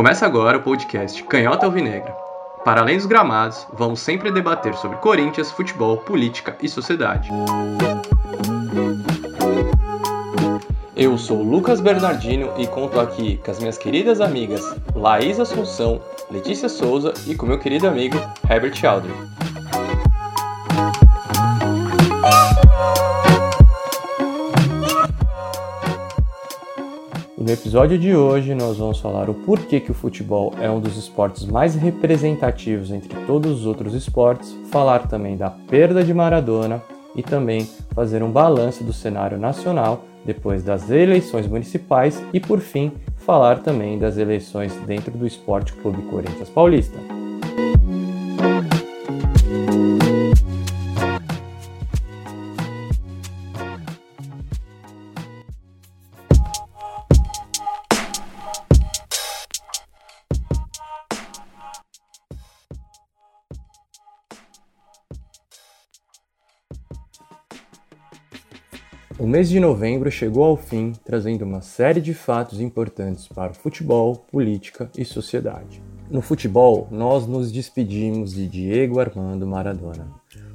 Começa agora o podcast Canhota Alvinegra. Para além dos gramados, vamos sempre debater sobre Corinthians, futebol, política e sociedade. Eu sou Lucas Bernardino e conto aqui com as minhas queridas amigas Laís Assunção, Letícia Souza e com meu querido amigo Herbert Aldrin. No episódio de hoje nós vamos falar o porquê que o futebol é um dos esportes mais representativos entre todos os outros esportes, falar também da perda de Maradona e também fazer um balanço do cenário nacional depois das eleições municipais e por fim falar também das eleições dentro do Esporte Clube Corinthians Paulista. Mês de novembro chegou ao fim, trazendo uma série de fatos importantes para o futebol, política e sociedade. No futebol, nós nos despedimos de Diego Armando Maradona.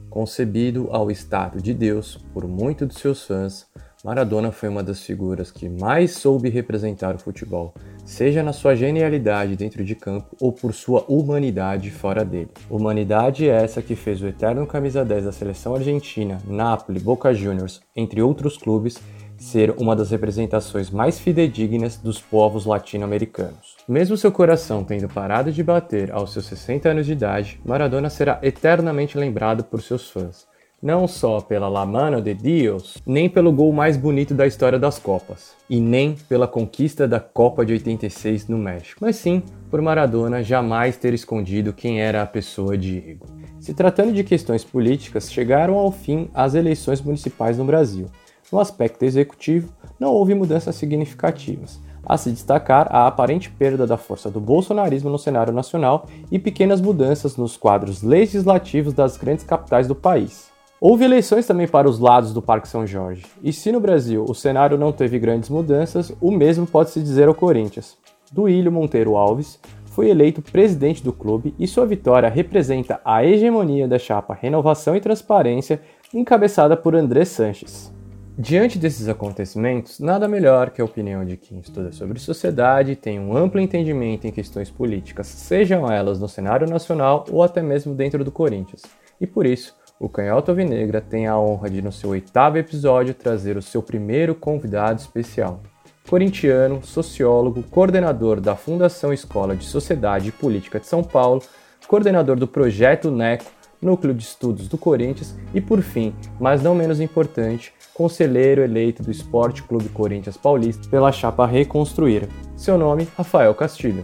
Concebido ao estado de Deus por muitos de seus fãs, Maradona foi uma das figuras que mais soube representar o futebol, seja na sua genialidade dentro de campo ou por sua humanidade fora dele. Humanidade é essa que fez o eterno camisa 10 da seleção argentina, Napoli, Boca Juniors, entre outros clubes, ser uma das representações mais fidedignas dos povos latino-americanos. Mesmo seu coração tendo parado de bater aos seus 60 anos de idade, Maradona será eternamente lembrado por seus fãs não só pela La Mano de Dios, nem pelo gol mais bonito da história das Copas, e nem pela conquista da Copa de 86 no México, mas sim por Maradona jamais ter escondido quem era a pessoa Diego. Se tratando de questões políticas, chegaram ao fim as eleições municipais no Brasil. No aspecto executivo, não houve mudanças significativas, a se destacar a aparente perda da força do bolsonarismo no cenário nacional e pequenas mudanças nos quadros legislativos das grandes capitais do país. Houve eleições também para os lados do Parque São Jorge, e se no Brasil o cenário não teve grandes mudanças, o mesmo pode se dizer ao Corinthians. Duílio Monteiro Alves foi eleito presidente do clube e sua vitória representa a hegemonia da chapa Renovação e Transparência, encabeçada por André Sanches. Diante desses acontecimentos, nada melhor que a opinião de quem estuda sobre sociedade e tem um amplo entendimento em questões políticas, sejam elas no cenário nacional ou até mesmo dentro do Corinthians. E por isso, o Canhota Alvinegra tem a honra de, no seu oitavo episódio, trazer o seu primeiro convidado especial. Corintiano, sociólogo, coordenador da Fundação Escola de Sociedade e Política de São Paulo, coordenador do Projeto NECO, Núcleo de Estudos do Corinthians e, por fim, mas não menos importante, conselheiro eleito do Esporte Clube Corinthians Paulista pela chapa Reconstruir. Seu nome, Rafael Castilho.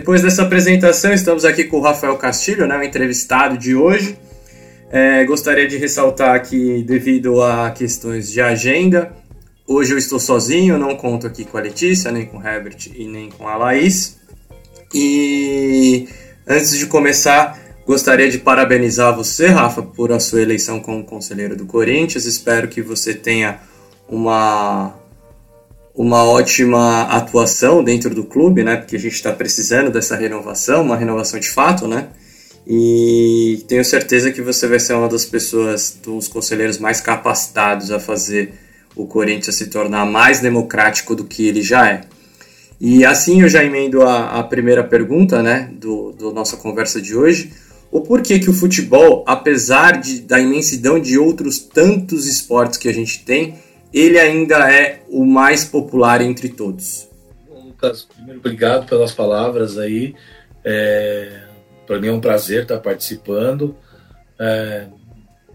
Depois dessa apresentação, estamos aqui com o Rafael Castilho, né, o entrevistado de hoje. É, gostaria de ressaltar que, devido a questões de agenda, hoje eu estou sozinho, não conto aqui com a Letícia, nem com o Herbert e nem com a Laís. E antes de começar, gostaria de parabenizar você, Rafa, por a sua eleição como conselheiro do Corinthians. Espero que você tenha uma uma ótima atuação dentro do clube, né? Porque a gente está precisando dessa renovação, uma renovação de fato, né? E tenho certeza que você vai ser uma das pessoas, dos conselheiros mais capacitados a fazer o Corinthians se tornar mais democrático do que ele já é. E assim eu já emendo a, a primeira pergunta, né, do, do nossa conversa de hoje. O porquê que o futebol, apesar de, da imensidão de outros tantos esportes que a gente tem, ele ainda é o mais popular entre todos. Bom, Lucas, primeiro obrigado pelas palavras aí. É, Para mim é um prazer estar participando. É,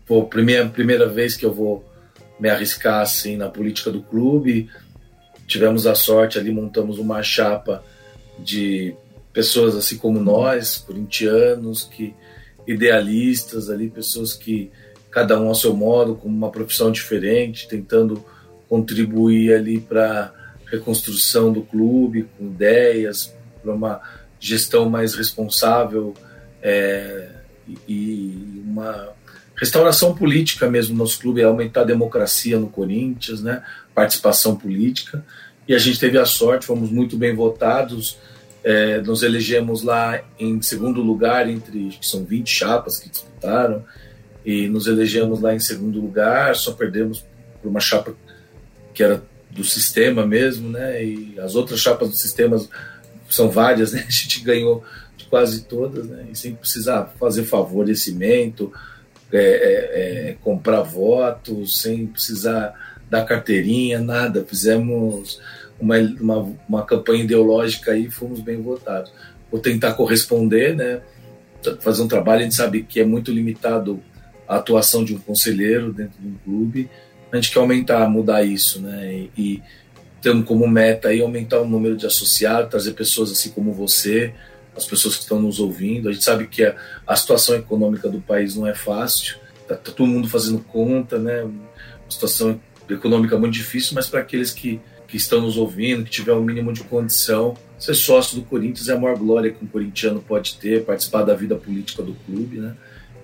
pô, primeira, primeira vez que eu vou me arriscar assim na política do clube. Tivemos a sorte ali, montamos uma chapa de pessoas assim como nós, corintianos, que idealistas ali, pessoas que cada um ao seu modo, com uma profissão diferente, tentando contribuir ali para reconstrução do clube, com ideias, para uma gestão mais responsável é, e uma restauração política mesmo no nosso clube, é aumentar a democracia no Corinthians, né? participação política. E a gente teve a sorte, fomos muito bem votados, é, nos elegemos lá em segundo lugar, entre são 20 chapas que disputaram, e nos elegemos lá em segundo lugar, só perdemos por uma chapa que era do sistema mesmo, né? E as outras chapas do sistema são várias, né? A gente ganhou de quase todas, né? E sem precisar fazer favorecimento, é, é, é, comprar votos, sem precisar dar carteirinha, nada. Fizemos uma, uma, uma campanha ideológica e fomos bem votados. Vou tentar corresponder, né? Fazer um trabalho, a gente sabe que é muito limitado a atuação de um conselheiro dentro de um clube. A gente quer aumentar, mudar isso, né? E, e temos como meta aí aumentar o número de associados, trazer pessoas assim como você, as pessoas que estão nos ouvindo. A gente sabe que a, a situação econômica do país não é fácil, tá, tá todo mundo fazendo conta, né? Uma situação econômica muito difícil, mas para aqueles que, que estão nos ouvindo, que tiver o um mínimo de condição, ser sócio do Corinthians é a maior glória que um corintiano pode ter, participar da vida política do clube, né?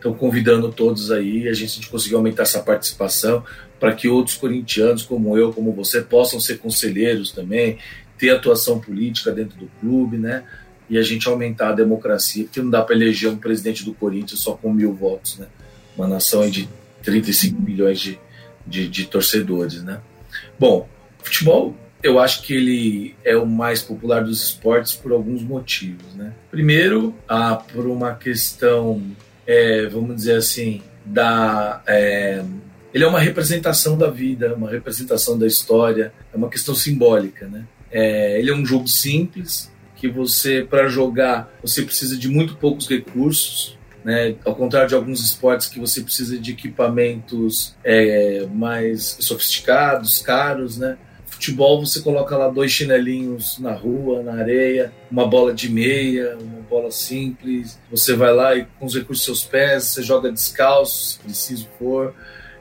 Então, convidando todos aí, a gente, conseguir aumentar essa participação para que outros corintianos, como eu, como você, possam ser conselheiros também, ter atuação política dentro do clube, né? E a gente aumentar a democracia, porque não dá para eleger um presidente do Corinthians só com mil votos, né? Uma nação de 35 milhões de, de, de torcedores, né? Bom, futebol eu acho que ele é o mais popular dos esportes por alguns motivos, né? Primeiro, ah, por uma questão é, vamos dizer assim, da. É, ele é uma representação da vida, uma representação da história, é uma questão simbólica, né? É, ele é um jogo simples que você para jogar você precisa de muito poucos recursos, né? Ao contrário de alguns esportes que você precisa de equipamentos é, mais sofisticados, caros, né? Futebol você coloca lá dois chinelinhos na rua, na areia, uma bola de meia, uma bola simples. Você vai lá e com os recursos dos seus pés, você joga descalço, se preciso for,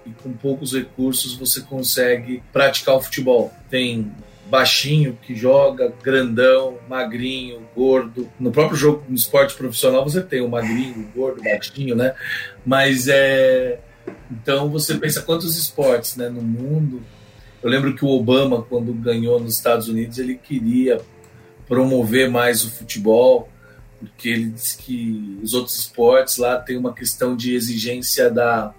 e com poucos recursos você consegue praticar o futebol. Tem baixinho que joga, grandão, magrinho, gordo. No próprio jogo, no esporte profissional, você tem o magrinho, o gordo, o baixinho, né? Mas é. Então você pensa quantos esportes né, no mundo eu lembro que o Obama, quando ganhou nos Estados Unidos, ele queria promover mais o futebol, porque ele disse que os outros esportes lá tem uma questão de exigência da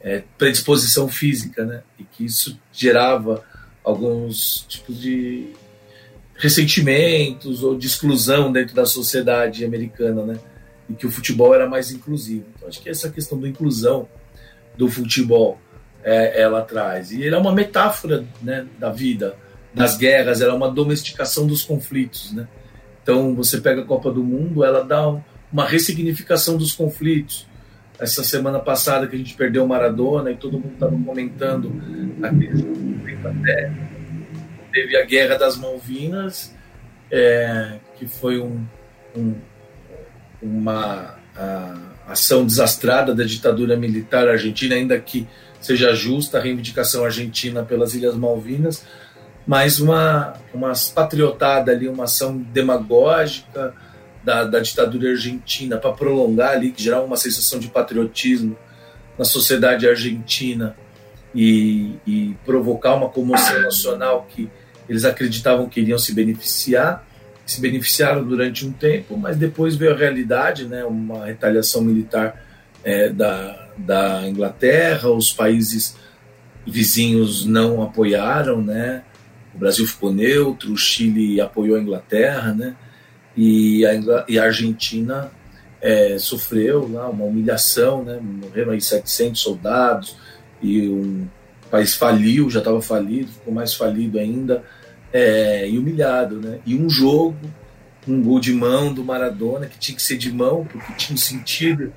é, predisposição física, né? E que isso gerava alguns tipos de ressentimentos ou de exclusão dentro da sociedade americana, né? E que o futebol era mais inclusivo. Então, acho que essa questão da inclusão do futebol é, ela traz. E ele é uma metáfora né, da vida, das guerras, ela é uma domesticação dos conflitos. Né? Então, você pega a Copa do Mundo, ela dá uma ressignificação dos conflitos. Essa semana passada que a gente perdeu o Maradona e todo mundo estava comentando até teve a Guerra das Malvinas, é, que foi um, um, uma ação desastrada da ditadura militar argentina, ainda que seja justa a reivindicação argentina pelas Ilhas Malvinas, mas uma, uma patriotada ali, uma ação demagógica da, da ditadura argentina para prolongar ali, gerar uma sensação de patriotismo na sociedade argentina e, e provocar uma comoção nacional que eles acreditavam que iriam se beneficiar, se beneficiaram durante um tempo, mas depois veio a realidade, né, uma retaliação militar é, da, da Inglaterra, os países vizinhos não apoiaram, né? O Brasil ficou neutro, o Chile apoiou a Inglaterra, né? E a, e a Argentina é, sofreu lá uma humilhação, né? Morreram aí 700 soldados e um país faliu, já estava falido, ficou mais falido ainda é, e humilhado, né? E um jogo, um gol de mão do Maradona que tinha que ser de mão porque tinha um sentido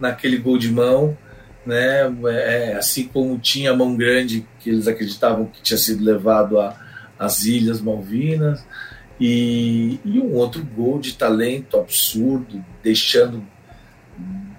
naquele gol de mão, né? É, assim como tinha a mão grande que eles acreditavam que tinha sido levado às Ilhas Malvinas e, e um outro gol de talento absurdo, deixando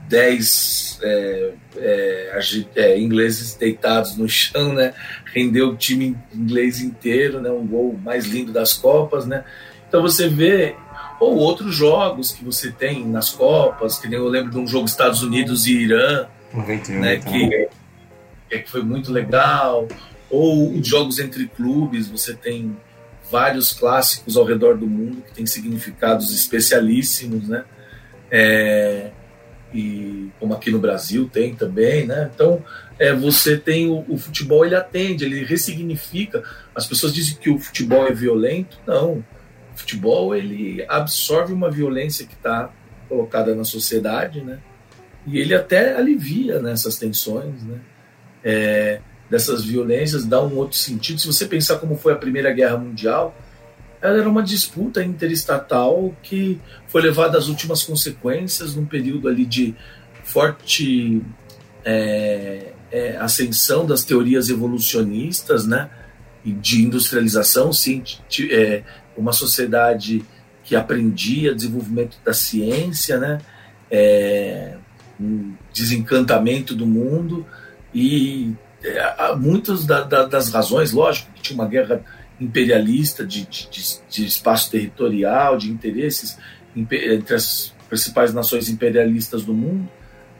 10 é, é, é, ingleses deitados no chão, né? Rendeu o time inglês inteiro, né? Um gol mais lindo das Copas, né? Então você vê ou outros jogos que você tem nas Copas, que nem eu lembro de um jogo Estados Unidos e Irã, 98, né? Que, que foi muito legal. Ou jogos entre clubes, você tem vários clássicos ao redor do mundo que têm significados especialíssimos, né? É, e como aqui no Brasil tem também, né? Então é, você tem o, o, futebol, ele atende, ele ressignifica. As pessoas dizem que o futebol é violento, não. Futebol ele absorve uma violência que está colocada na sociedade, né? E ele até alivia nessas né, tensões, né? É, dessas violências, dá um outro sentido. Se você pensar como foi a Primeira Guerra Mundial, ela era uma disputa interestatal que foi levada às últimas consequências num período ali de forte é, é, ascensão das teorias evolucionistas, né, e de industrialização, sim, é, uma sociedade que aprendia desenvolvimento da ciência, né, é, um desencantamento do mundo e é, muitas da, da, das razões, lógico, que tinha uma guerra imperialista de, de, de espaço territorial, de interesses entre as principais nações imperialistas do mundo,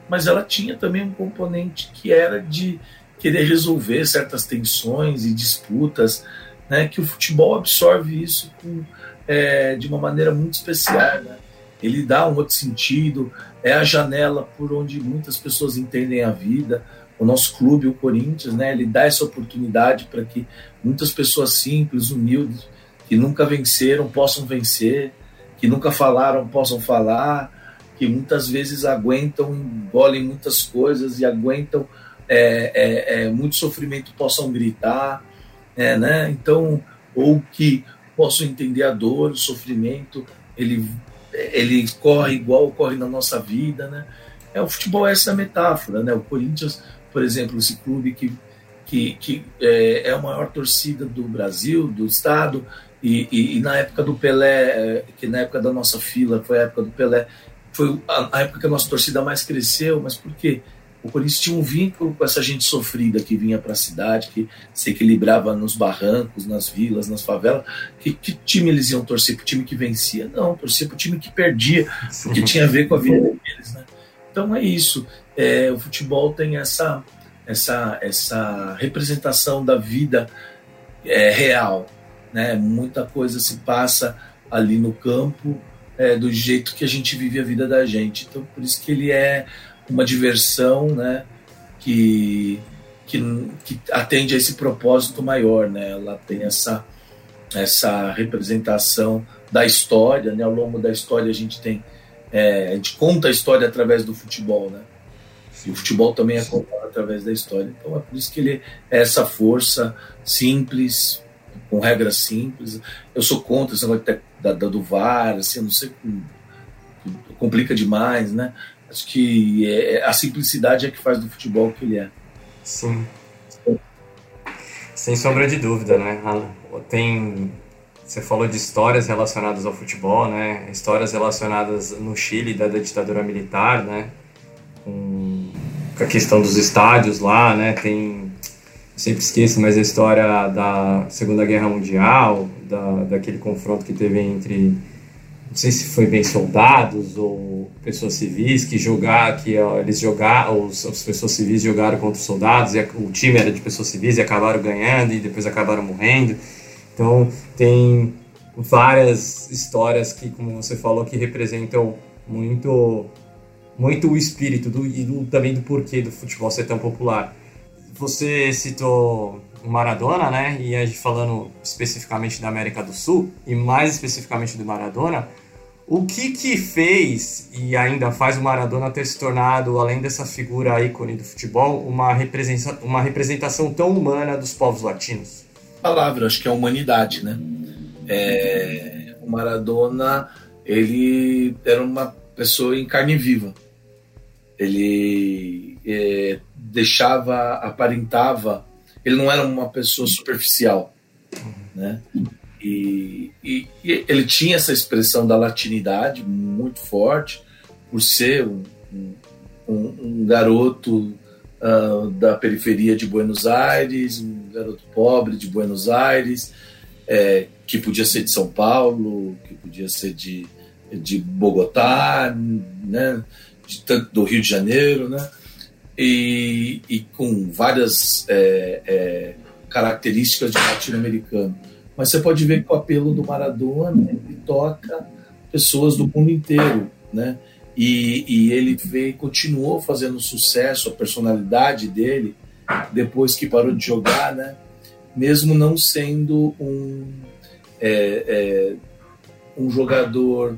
mas ela tinha também um componente que era de querer resolver certas tensões e disputas, né, que o futebol absorve isso com, é, de uma maneira muito especial. Né? Ele dá um outro sentido, é a janela por onde muitas pessoas entendem a vida, o nosso clube, o Corinthians, né, ele dá essa oportunidade para que muitas pessoas simples, humildes, que nunca venceram, possam vencer, que nunca falaram, possam falar, que muitas vezes aguentam, engolem muitas coisas e aguentam é, é, é, muito sofrimento, possam gritar, é, né? Então, ou que possam entender a dor, o sofrimento, ele, ele corre igual corre na nossa vida, né? É, o futebol é essa metáfora, né? O Corinthians por exemplo, esse clube que, que, que é, é, a maior torcida do Brasil, do estado, e, e, e, na época do Pelé, é, que na época da nossa fila, foi a época do Pelé, foi a, a época que a nossa torcida mais cresceu, mas por quê? O Corinthians tinha um vínculo com essa gente sofrida que vinha para a cidade, que se equilibrava nos barrancos, nas vilas, nas favelas. Que, que time eles iam torcer? Para o time que vencia? Não, torcer para o time que perdia, porque tinha a ver com a vida deles. Né? Então é isso é, o futebol tem essa, essa, essa representação da vida é, real. Né? Muita coisa se passa ali no campo é, do jeito que a gente vive a vida da gente. Então, por isso que ele é uma diversão né? que, que, que atende a esse propósito maior. Né? Ela tem essa, essa representação da história. Né? Ao longo da história, a gente tem. É, a gente conta a história através do futebol, né? E o futebol também é contado através da história. Então é por isso que ele é essa força simples, com regras simples. Eu sou contra esse negócio da, da, do VAR, assim, não sei, complica demais, né? Acho que é, é, a simplicidade é que faz do futebol o que ele é. Sim. Sem sombra de dúvida, né? Tem você falou de histórias relacionadas ao futebol, né? Histórias relacionadas no Chile da, da ditadura militar, né? Com a questão dos estádios lá, né? Tem, sempre esqueço, mas a história da Segunda Guerra Mundial, da, daquele confronto que teve entre, não sei se foi bem soldados ou pessoas civis que jogar, que eles jogaram, os, as pessoas civis jogaram contra os soldados e o time era de pessoas civis e acabaram ganhando e depois acabaram morrendo. Então tem várias histórias que, como você falou, que representam muito muito o espírito do, e do, também do porquê do futebol ser tão popular. Você citou Maradona, né? E gente falando especificamente da América do Sul e mais especificamente do Maradona, o que que fez e ainda faz o Maradona ter se tornado, além dessa figura ícone do futebol, uma representação, uma representação tão humana dos povos latinos? Palavra, acho que é a humanidade, né? É, o Maradona, ele era uma pessoa em carne viva ele é, deixava, aparentava, ele não era uma pessoa superficial, né? E, e, e, ele tinha essa expressão da latinidade muito forte, por ser um, um, um, garoto uh, da periferia de Buenos Aires, um garoto pobre de Buenos Aires, é, que podia ser de São Paulo, que podia ser de, de Bogotá, né, de, tanto do Rio de Janeiro, né, e, e com várias é, é, características de latino-americano. Mas você pode ver que o apelo do Maradona ele toca pessoas do mundo inteiro, né? E, e ele veio, continuou fazendo sucesso, a personalidade dele, depois que parou de jogar, né? mesmo não sendo um, é, é, um jogador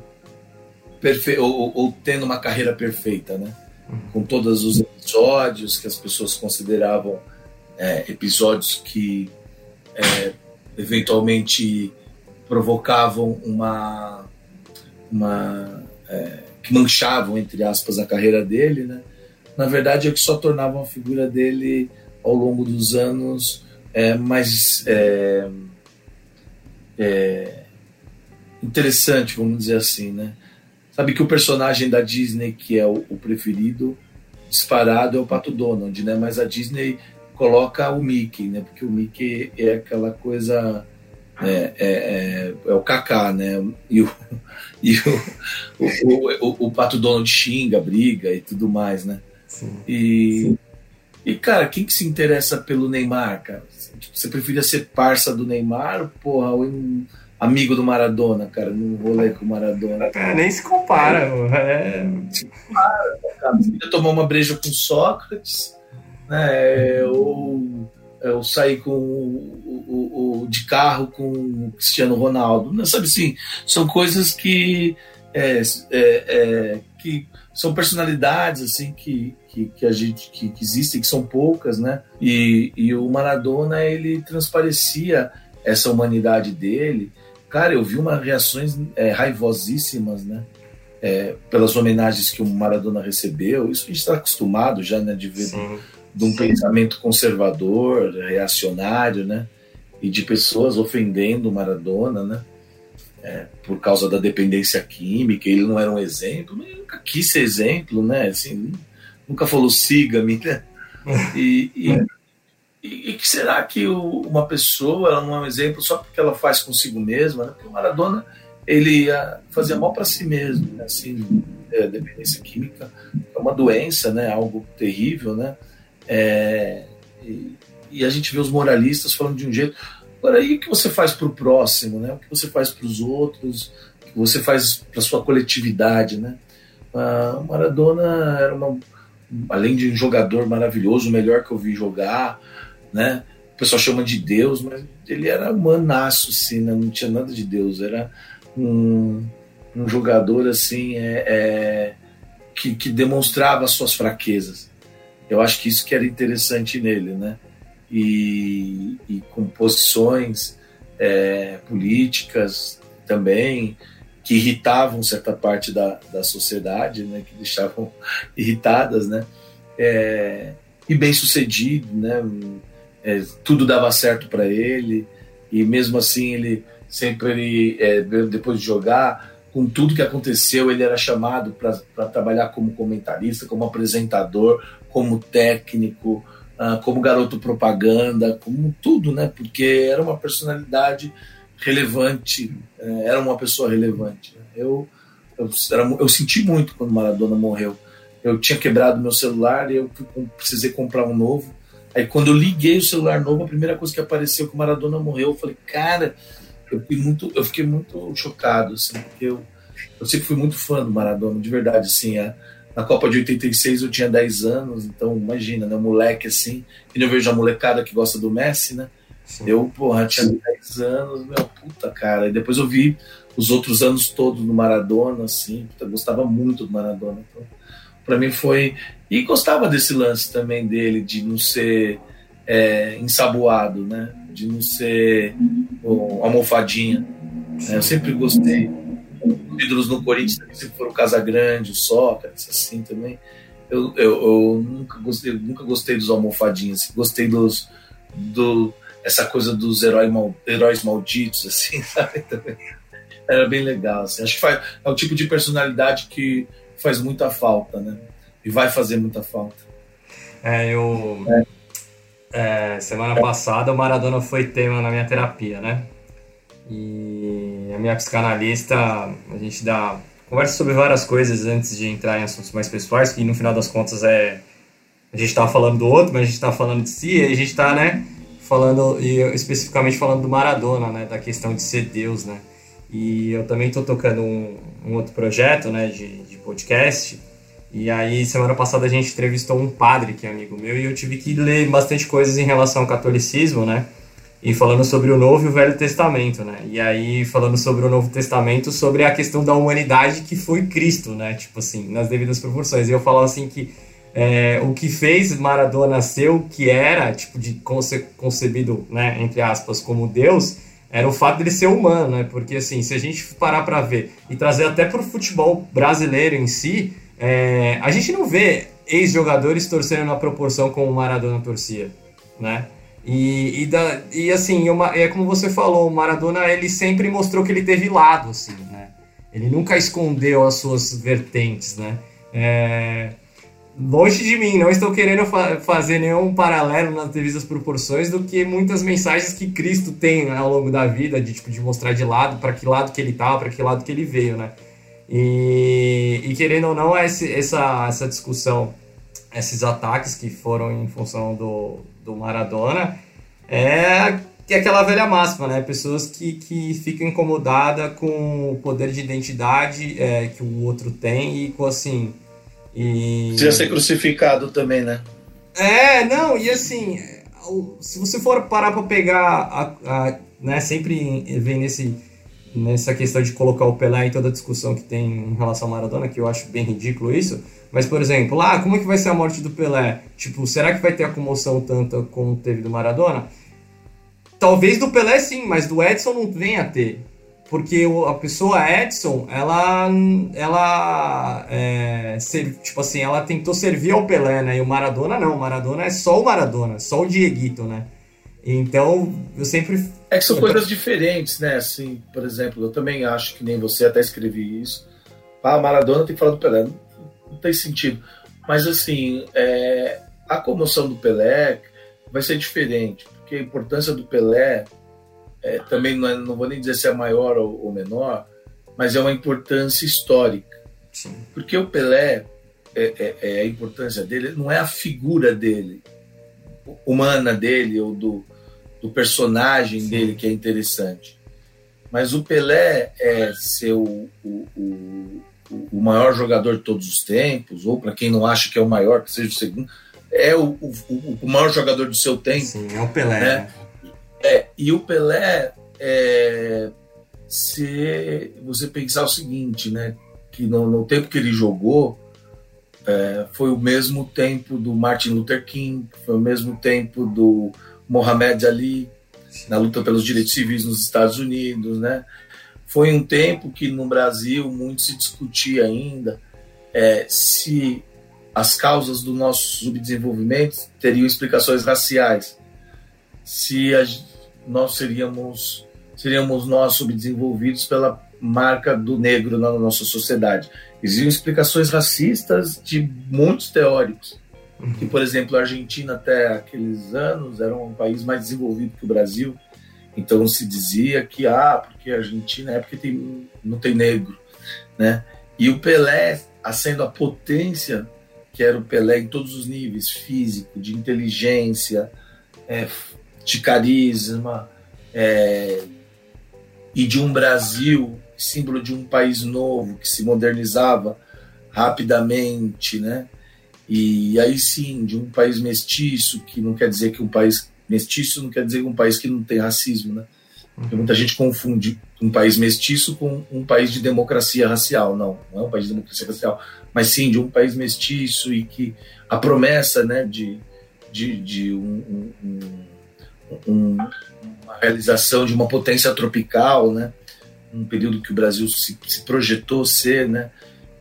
perfeito ou, ou, tendo uma carreira perfeita, né? Com todos os episódios que as pessoas consideravam é, episódios que é, eventualmente provocavam uma, uma é, que manchavam, entre aspas, a carreira dele, né? Na verdade, é que só tornavam a figura dele ao longo dos anos é, mais é, é, interessante, vamos dizer assim, né? Sabe que o personagem da Disney que é o, o preferido disparado é o Pato Donald, né? Mas a Disney coloca o Mickey, né? Porque o Mickey é aquela coisa é, é, é, é, o Kaká, né? E o, e o, o, o, Pato Donald xinga, briga e tudo mais, né? Sim. E, Sim. e, cara, quem que se interessa pelo Neymar, cara? Você preferia ser parça do Neymar, porra, ou um amigo do Maradona, cara, num rolê com o Maradona? É, nem se compara, é... Se compara, cara. Você podia tomar uma breja com Sócrates, né? Ou eu saí com o, o, o, de carro com o Cristiano Ronaldo. Não, sabe assim, são coisas que, é, é, é, que são personalidades assim que, que, que a gente que, que, existem, que são poucas, né? E, e o Maradona ele transparecia essa humanidade dele. Cara, eu vi umas reações é, raivosíssimas, né? É, pelas homenagens que o Maradona recebeu. Isso a gente está acostumado já, né? De ver Sim de um pensamento conservador, reacionário, né? E de pessoas ofendendo Maradona, né? É, por causa da dependência química, ele não era um exemplo, mas nunca quis ser exemplo, né? Assim, nunca falou siga-me, né? E, e, e, e, que será que o, uma pessoa ela não é um exemplo só porque ela faz consigo mesma? Né? Porque o Maradona ele fazia mal para si mesmo, né? assim, é, dependência química é uma doença, né? Algo terrível, né? É, e, e, a gente vê os moralistas falando de um jeito. Agora, e o que você faz para o próximo, né? O que você faz para os outros? O que você faz para sua coletividade, né? A Maradona era uma, além de um jogador maravilhoso, o melhor que eu vi jogar, né? O pessoal chama de Deus, mas ele era humanaço, assim, né? não tinha nada de Deus. Era um, um jogador assim é, é que, que demonstrava as suas fraquezas eu acho que isso que era interessante nele, né? E, e com posições é, políticas também que irritavam certa parte da, da sociedade, né? Que deixavam irritadas, né? É, e bem sucedido, né? É, tudo dava certo para ele e mesmo assim ele sempre ele, é, depois de jogar com tudo que aconteceu ele era chamado para trabalhar como comentarista como apresentador como técnico, uh, como garoto propaganda, como tudo, né? Porque era uma personalidade relevante, uh, era uma pessoa relevante. Eu, eu, era, eu senti muito quando Maradona morreu. Eu tinha quebrado meu celular e eu precisei comprar um novo. Aí quando eu liguei o celular novo, a primeira coisa que apareceu que o Maradona morreu, eu falei, cara, eu fiquei muito, eu fiquei muito chocado, assim, porque eu, eu sempre fui muito fã do Maradona, de verdade, assim, é, na Copa de 86 eu tinha 10 anos, então imagina, né? Moleque assim. E eu vejo a molecada que gosta do Messi, né? Sim. Eu, porra, tinha 10 anos, meu, puta, cara. E depois eu vi os outros anos todos no Maradona, assim. Puta, gostava muito do Maradona. Então, pra mim foi. E gostava desse lance também dele, de não ser é, ensaboado, né? De não ser oh, almofadinha. É, eu sempre gostei ídolos no Corinthians se for o Casagrande, o Sócrates, assim também. Eu, eu, eu, nunca gostei, nunca gostei dos almofadinhos, gostei dos do essa coisa dos heróis, mal, heróis malditos, assim, sabe? Era bem legal. Assim. Acho que é o tipo de personalidade que faz muita falta, né? e vai fazer muita falta. É, eu. É. É, semana passada o Maradona foi tema na minha terapia, né? E a minha psicanalista, a gente dá conversa sobre várias coisas antes de entrar em assuntos mais pessoais, que no final das contas é a gente estava falando do outro, mas a gente estava falando de si, e a gente está, né, falando e especificamente falando do Maradona, né, da questão de ser Deus, né? E eu também estou tocando um, um, outro projeto, né, de, de podcast. E aí semana passada a gente entrevistou um padre que é amigo meu e eu tive que ler bastante coisas em relação ao catolicismo, né? e falando sobre o Novo e o Velho Testamento, né? E aí falando sobre o Novo Testamento, sobre a questão da humanidade que foi Cristo, né? Tipo assim, nas devidas proporções. E eu falava assim que é, o que fez Maradona ser o que era, tipo, de conce concebido, né, entre aspas, como Deus, era o fato dele ser humano, né? Porque assim, se a gente parar para ver e trazer até para o futebol brasileiro em si, é, a gente não vê ex-jogadores torcendo na proporção como o Maradona torcia, né? E, e, da, e assim, é como você falou, o Maradona ele sempre mostrou que ele teve lado, assim, né? Ele nunca escondeu as suas vertentes, né? É, longe de mim, não estou querendo fa fazer nenhum paralelo nas devidas proporções do que muitas mensagens que Cristo tem né, ao longo da vida, de, tipo, de mostrar de lado, para que lado que ele estava, para que lado que ele veio, né? E, e querendo ou não, esse, essa, essa discussão, esses ataques que foram em função do, do Maradona é, é aquela velha máxima, né? Pessoas que, que ficam incomodadas com o poder de identidade é, que o outro tem e com assim. E... Precisa ser crucificado também, né? É, não, e assim, se você for parar para pegar, a, a, né, sempre vem nesse, nessa questão de colocar o Pelé em toda a discussão que tem em relação ao Maradona, que eu acho bem ridículo isso, mas, por exemplo, lá, ah, como é que vai ser a morte do Pelé? Tipo, será que vai ter a comoção tanta como teve do Maradona? Talvez do Pelé sim, mas do Edson não venha a ter. Porque a pessoa Edson, ela, ela é, ser, tipo assim, ela tentou servir ao Pelé, né? E o Maradona não, o Maradona é só o Maradona, só o Dieguito, né? Então, eu sempre... É que são coisas diferentes, né? Assim, por exemplo, eu também acho que nem você, até escrevi isso. Ah, Maradona tem que falar do Pelé não tem sentido. Mas assim, é, a comoção do Pelé vai ser diferente, porque a importância do Pelé é, também não, é, não, vou nem dizer se é maior ou, ou menor, mas é uma importância histórica. Sim. Porque o Pelé, é, é, é, a importância dele não é a figura dele, humana dele ou do, do personagem Sim. dele que é interessante. Mas o Pelé é ser o, o, o, o maior jogador de todos os tempos, ou para quem não acha que é o maior, que seja o segundo, é o, o, o maior jogador do seu tempo. Sim, é o Pelé. Né? É, e o Pelé, é, se você pensar o seguinte, né, que no, no tempo que ele jogou, é, foi o mesmo tempo do Martin Luther King, foi o mesmo tempo do Mohamed Ali, na luta pelos direitos civis nos Estados Unidos, né? Foi um tempo que no Brasil muito se discutia ainda é, se as causas do nosso subdesenvolvimento teriam explicações raciais, se a, nós seríamos seríamos nós subdesenvolvidos pela marca do negro na nossa sociedade. Existiam explicações racistas de muitos teóricos. Uhum. Que, por exemplo, a Argentina até aqueles anos era um país mais desenvolvido que o Brasil então se dizia que ah, porque a Argentina é porque tem, não tem negro, né? E o Pelé, sendo a potência que era o Pelé em todos os níveis, físico, de inteligência, é, de carisma, é, e de um Brasil, símbolo de um país novo que se modernizava rapidamente, né? E aí sim, de um país mestiço, que não quer dizer que um país Mestiço não quer dizer um país que não tem racismo, né? Porque muita gente confunde um país mestiço com um país de democracia racial. Não, não é um país de democracia racial, mas sim de um país mestiço e que a promessa né, de, de, de um, um, um, uma realização de uma potência tropical, né? um período que o Brasil se, se projetou ser. Né?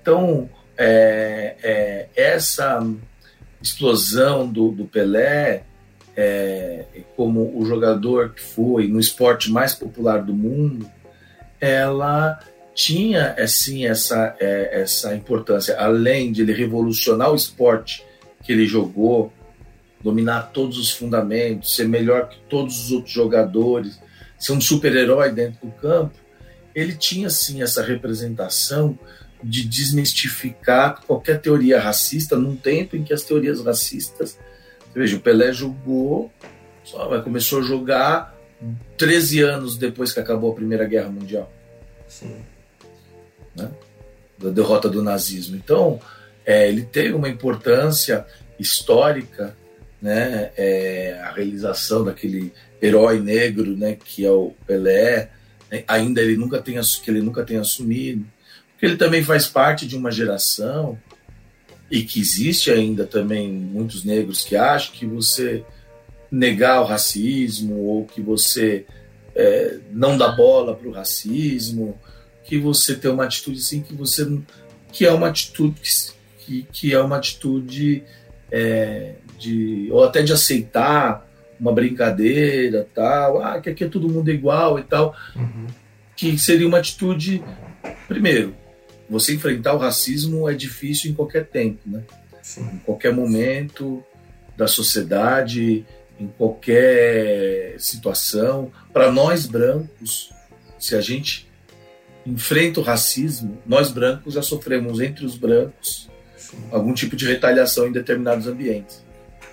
Então, é, é, essa explosão do, do Pelé é, como o jogador que foi no esporte mais popular do mundo, ela tinha assim essa é, essa importância, além de ele revolucionar o esporte que ele jogou, dominar todos os fundamentos, ser melhor que todos os outros jogadores, ser um super-herói dentro do campo, ele tinha sim essa representação de desmistificar qualquer teoria racista num tempo em que as teorias racistas, veja, o Pelé jogou, só começou a jogar 13 anos depois que acabou a Primeira Guerra Mundial. Sim. Né? Da derrota do nazismo. Então, é, ele teve uma importância histórica, né? É, a realização daquele herói negro, né? Que é o Pelé, né? ainda ele nunca tem que ele nunca tem assumido, porque ele também faz parte de uma geração e que existe ainda também muitos negros que acham que você negar o racismo ou que você é, não dá bola para o racismo, que você tem uma atitude assim que você que é uma atitude que, que é uma atitude é, de ou até de aceitar uma brincadeira tal, ah, que aqui é todo mundo igual e tal, uhum. que seria uma atitude primeiro você enfrentar o racismo é difícil em qualquer tempo, né? Sim. Em qualquer momento da sociedade, em qualquer situação. Para nós brancos, se a gente enfrenta o racismo, nós brancos já sofremos entre os brancos Sim. algum tipo de retaliação em determinados ambientes.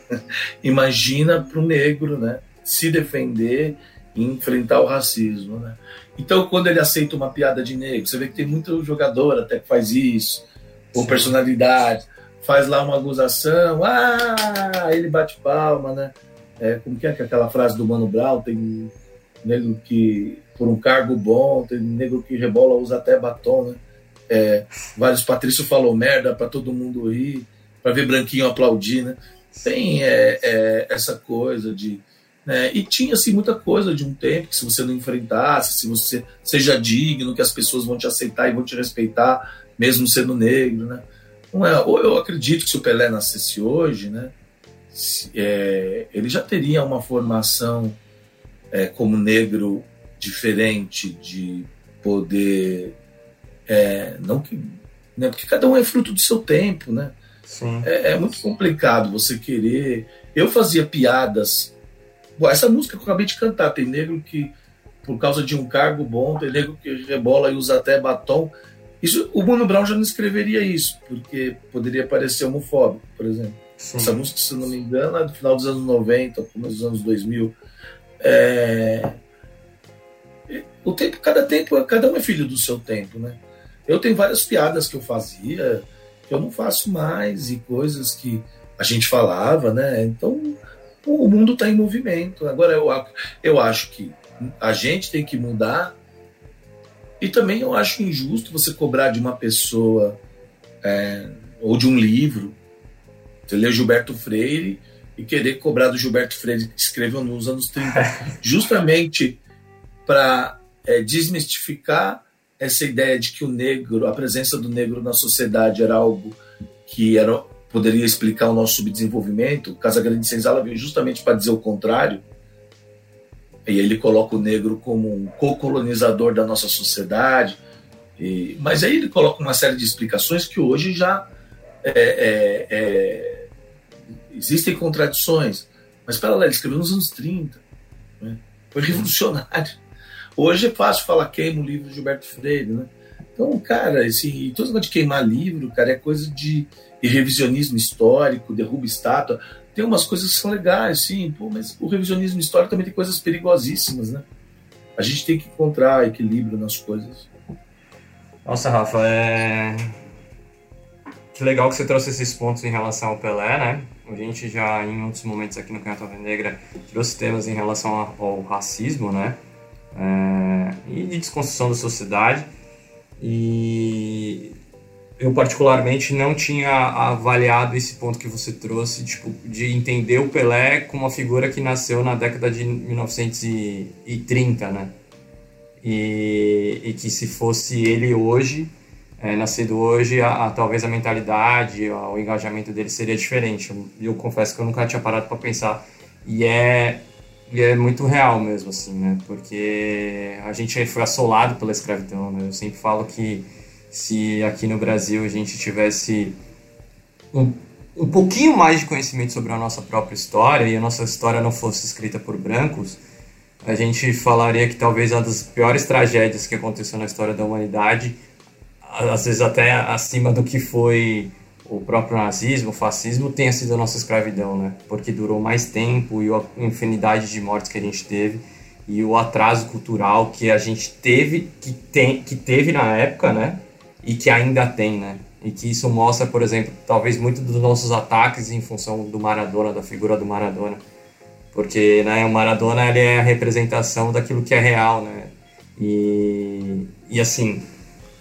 Imagina para o negro, né? Se defender e enfrentar o racismo, né? Então, quando ele aceita uma piada de negro, você vê que tem muito jogador até que faz isso, ou Sim. personalidade, faz lá uma acusação, ah, ele bate palma, né? É, como que é, que é aquela frase do Mano Brown? Tem negro que, por um cargo bom, tem negro que rebola, usa até batom, né? É, vários Patrício falou merda para todo mundo rir, para ver branquinho aplaudir, né? Tem é, é, essa coisa de né? E tinha assim, muita coisa de um tempo que se você não enfrentasse, se você seja digno, que as pessoas vão te aceitar e vão te respeitar, mesmo sendo negro. Né? Não é, ou eu acredito que se o Pelé nascesse hoje, né, se, é, ele já teria uma formação é, como negro diferente de poder. É, não que, né, porque cada um é fruto do seu tempo, né? É, é muito complicado você querer. Eu fazia piadas Bom, essa música que eu acabei de cantar, tem negro que, por causa de um cargo bom, tem negro que rebola e usa até batom. Isso, o Mano Brown já não escreveria isso, porque poderia parecer homofóbico, por exemplo. Sim. Essa música, se não me engano, é do final dos anos 90, começo dos anos 2000. É... O tempo, cada tempo, cada um é filho do seu tempo, né? Eu tenho várias piadas que eu fazia, que eu não faço mais, e coisas que a gente falava, né? Então, o mundo está em movimento. Agora, eu, eu acho que a gente tem que mudar e também eu acho injusto você cobrar de uma pessoa é, ou de um livro. Você lê Gilberto Freire e querer cobrar do Gilberto Freire que escreveu nos anos 30, justamente para é, desmistificar essa ideia de que o negro, a presença do negro na sociedade era algo que era poderia explicar o nosso subdesenvolvimento. Casagrande Senzala veio justamente para dizer o contrário. E ele coloca o negro como um co-colonizador da nossa sociedade. E, mas aí ele coloca uma série de explicações que hoje já é, é, é, existem contradições. Mas para lá, ele escreveu nos anos 30. Né? Foi revolucionário. Hoje é fácil falar queima o livro de Gilberto Freire, né? Então, cara, assim, todo mundo de queimar livro, cara, é coisa de revisionismo histórico, derruba estátua. Tem umas coisas que são legais, sim, pô, mas o revisionismo histórico também tem coisas perigosíssimas, né? A gente tem que encontrar equilíbrio nas coisas. Nossa, Rafa, é. Que legal que você trouxe esses pontos em relação ao Pelé, né? A gente já, em outros momentos aqui no Canto Negra, trouxe temas em relação ao racismo, né? É... E de desconstrução da sociedade. E eu particularmente não tinha avaliado esse ponto que você trouxe, tipo, de entender o Pelé como uma figura que nasceu na década de 1930, né? E, e que se fosse ele hoje, é, nascido hoje, a, a, talvez a mentalidade, a, o engajamento dele seria diferente. Eu, eu, confesso que eu nunca tinha parado para pensar. E é e é muito real mesmo, assim, né? Porque a gente foi assolado pela escravidão, né? Eu sempre falo que se aqui no Brasil a gente tivesse um, um pouquinho mais de conhecimento sobre a nossa própria história e a nossa história não fosse escrita por brancos, a gente falaria que talvez uma das piores tragédias que aconteceu na história da humanidade, às vezes até acima do que foi o próprio nazismo, o fascismo, tenha sido a nossa escravidão, né? Porque durou mais tempo e a infinidade de mortes que a gente teve e o atraso cultural que a gente teve, que, tem, que teve na época, né? E que ainda tem, né? E que isso mostra, por exemplo, talvez muito dos nossos ataques em função do Maradona, da figura do Maradona. Porque né, o Maradona ele é a representação daquilo que é real, né? E, e assim,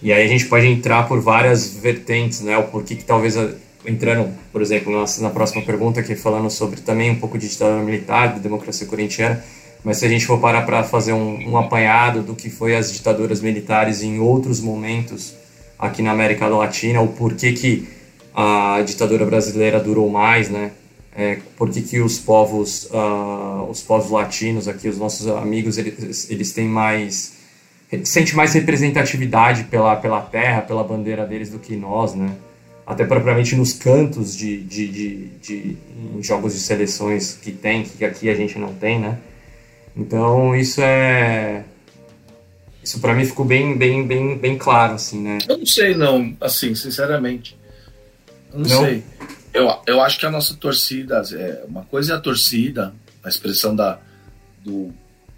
e aí a gente pode entrar por várias vertentes, né? O porquê que talvez entrando, por exemplo, na, na próxima pergunta aqui falando sobre também um pouco de ditadura militar, de democracia corintiana, mas se a gente for parar para fazer um, um, apanhado do que foi as ditaduras militares em outros momentos aqui na América Latina, o porquê que a ditadura brasileira durou mais, né? É, por que, que os povos uh, os povos latinos aqui, os nossos amigos, eles, eles têm mais sente mais representatividade pela, pela terra, pela bandeira deles do que nós, né? Até propriamente nos cantos de, de, de, de em jogos de seleções que tem, que aqui a gente não tem, né? Então isso é isso para mim ficou bem, bem, bem, bem claro, assim, né? Eu não sei, não, assim, sinceramente. Eu não, não, sei. Eu, eu acho que a nossa torcida, é, uma coisa é a torcida, a expressão da, do,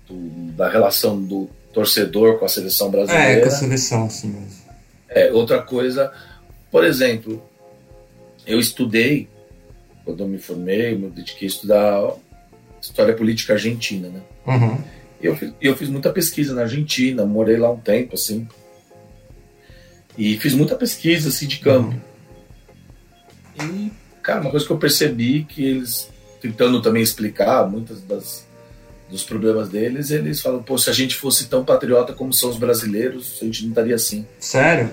do da relação do torcedor com a seleção brasileira. É, com a seleção, sim. É, outra coisa, por exemplo, eu estudei, quando eu me formei, me dediquei a estudar história política argentina, né? Uhum. E eu, eu fiz muita pesquisa na Argentina, morei lá um tempo, assim. E fiz muita pesquisa, assim, de campo. Uhum. E, cara, uma coisa que eu percebi que eles, tentando também explicar muitas das dos problemas deles, eles falam, pô, se a gente fosse tão patriota como são os brasileiros, a gente não estaria assim. Sério?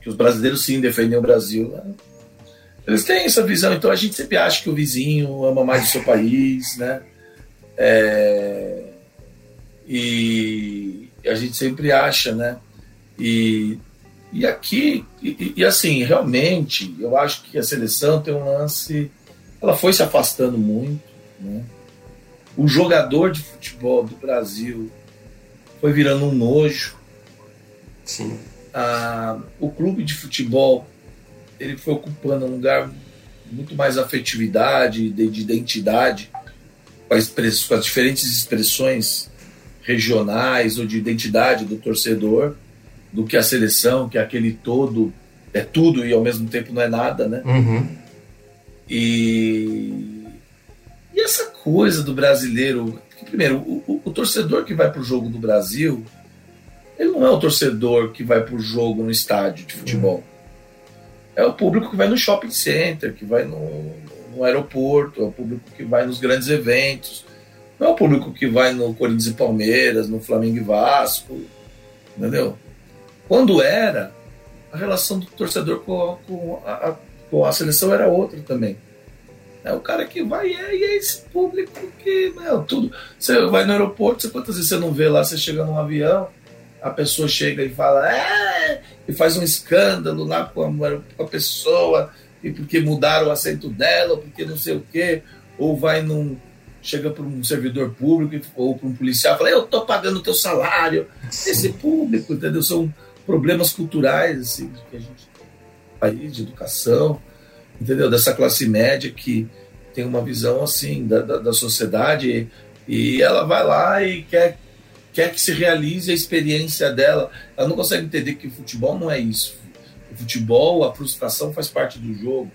Que os brasileiros sim defendem o Brasil. Né? Eles têm essa visão, então a gente sempre acha que o vizinho ama mais o seu país, né? É... E a gente sempre acha, né? E, e aqui, e, e assim, realmente, eu acho que a seleção tem um lance. Ela foi se afastando muito, né? O jogador de futebol do Brasil foi virando um nojo. Sim. Ah, o clube de futebol ele foi ocupando um lugar muito mais afetividade, de, de identidade, com as, com as diferentes expressões regionais ou de identidade do torcedor, do que a seleção, que é aquele todo é tudo e ao mesmo tempo não é nada, né? Uhum. E e essa coisa do brasileiro. Primeiro, o, o, o torcedor que vai para o jogo do Brasil, ele não é o torcedor que vai para o jogo no estádio de futebol. É o público que vai no shopping center, que vai no, no aeroporto, é o público que vai nos grandes eventos. Não é o público que vai no Corinthians e Palmeiras, no Flamengo e Vasco, entendeu? Quando era, a relação do torcedor com, com, a, com a seleção era outra também. É o cara que vai é, e é esse público que, meu, tudo. Você vai no aeroporto, você, quantas vezes você não vê lá, você chega num avião, a pessoa chega e fala, é, e faz um escândalo lá com a, com a pessoa, e porque mudaram o assento dela, ou porque não sei o quê, ou vai num. Chega para um servidor público ou para um policial e fala: Eu estou pagando o teu salário. Esse público, entendeu? São problemas culturais assim, que a gente país de educação entendeu? Dessa classe média que tem uma visão assim da, da, da sociedade e ela vai lá e quer, quer que se realize a experiência dela. Ela não consegue entender que o futebol não é isso. O futebol, a frustração faz parte do jogo.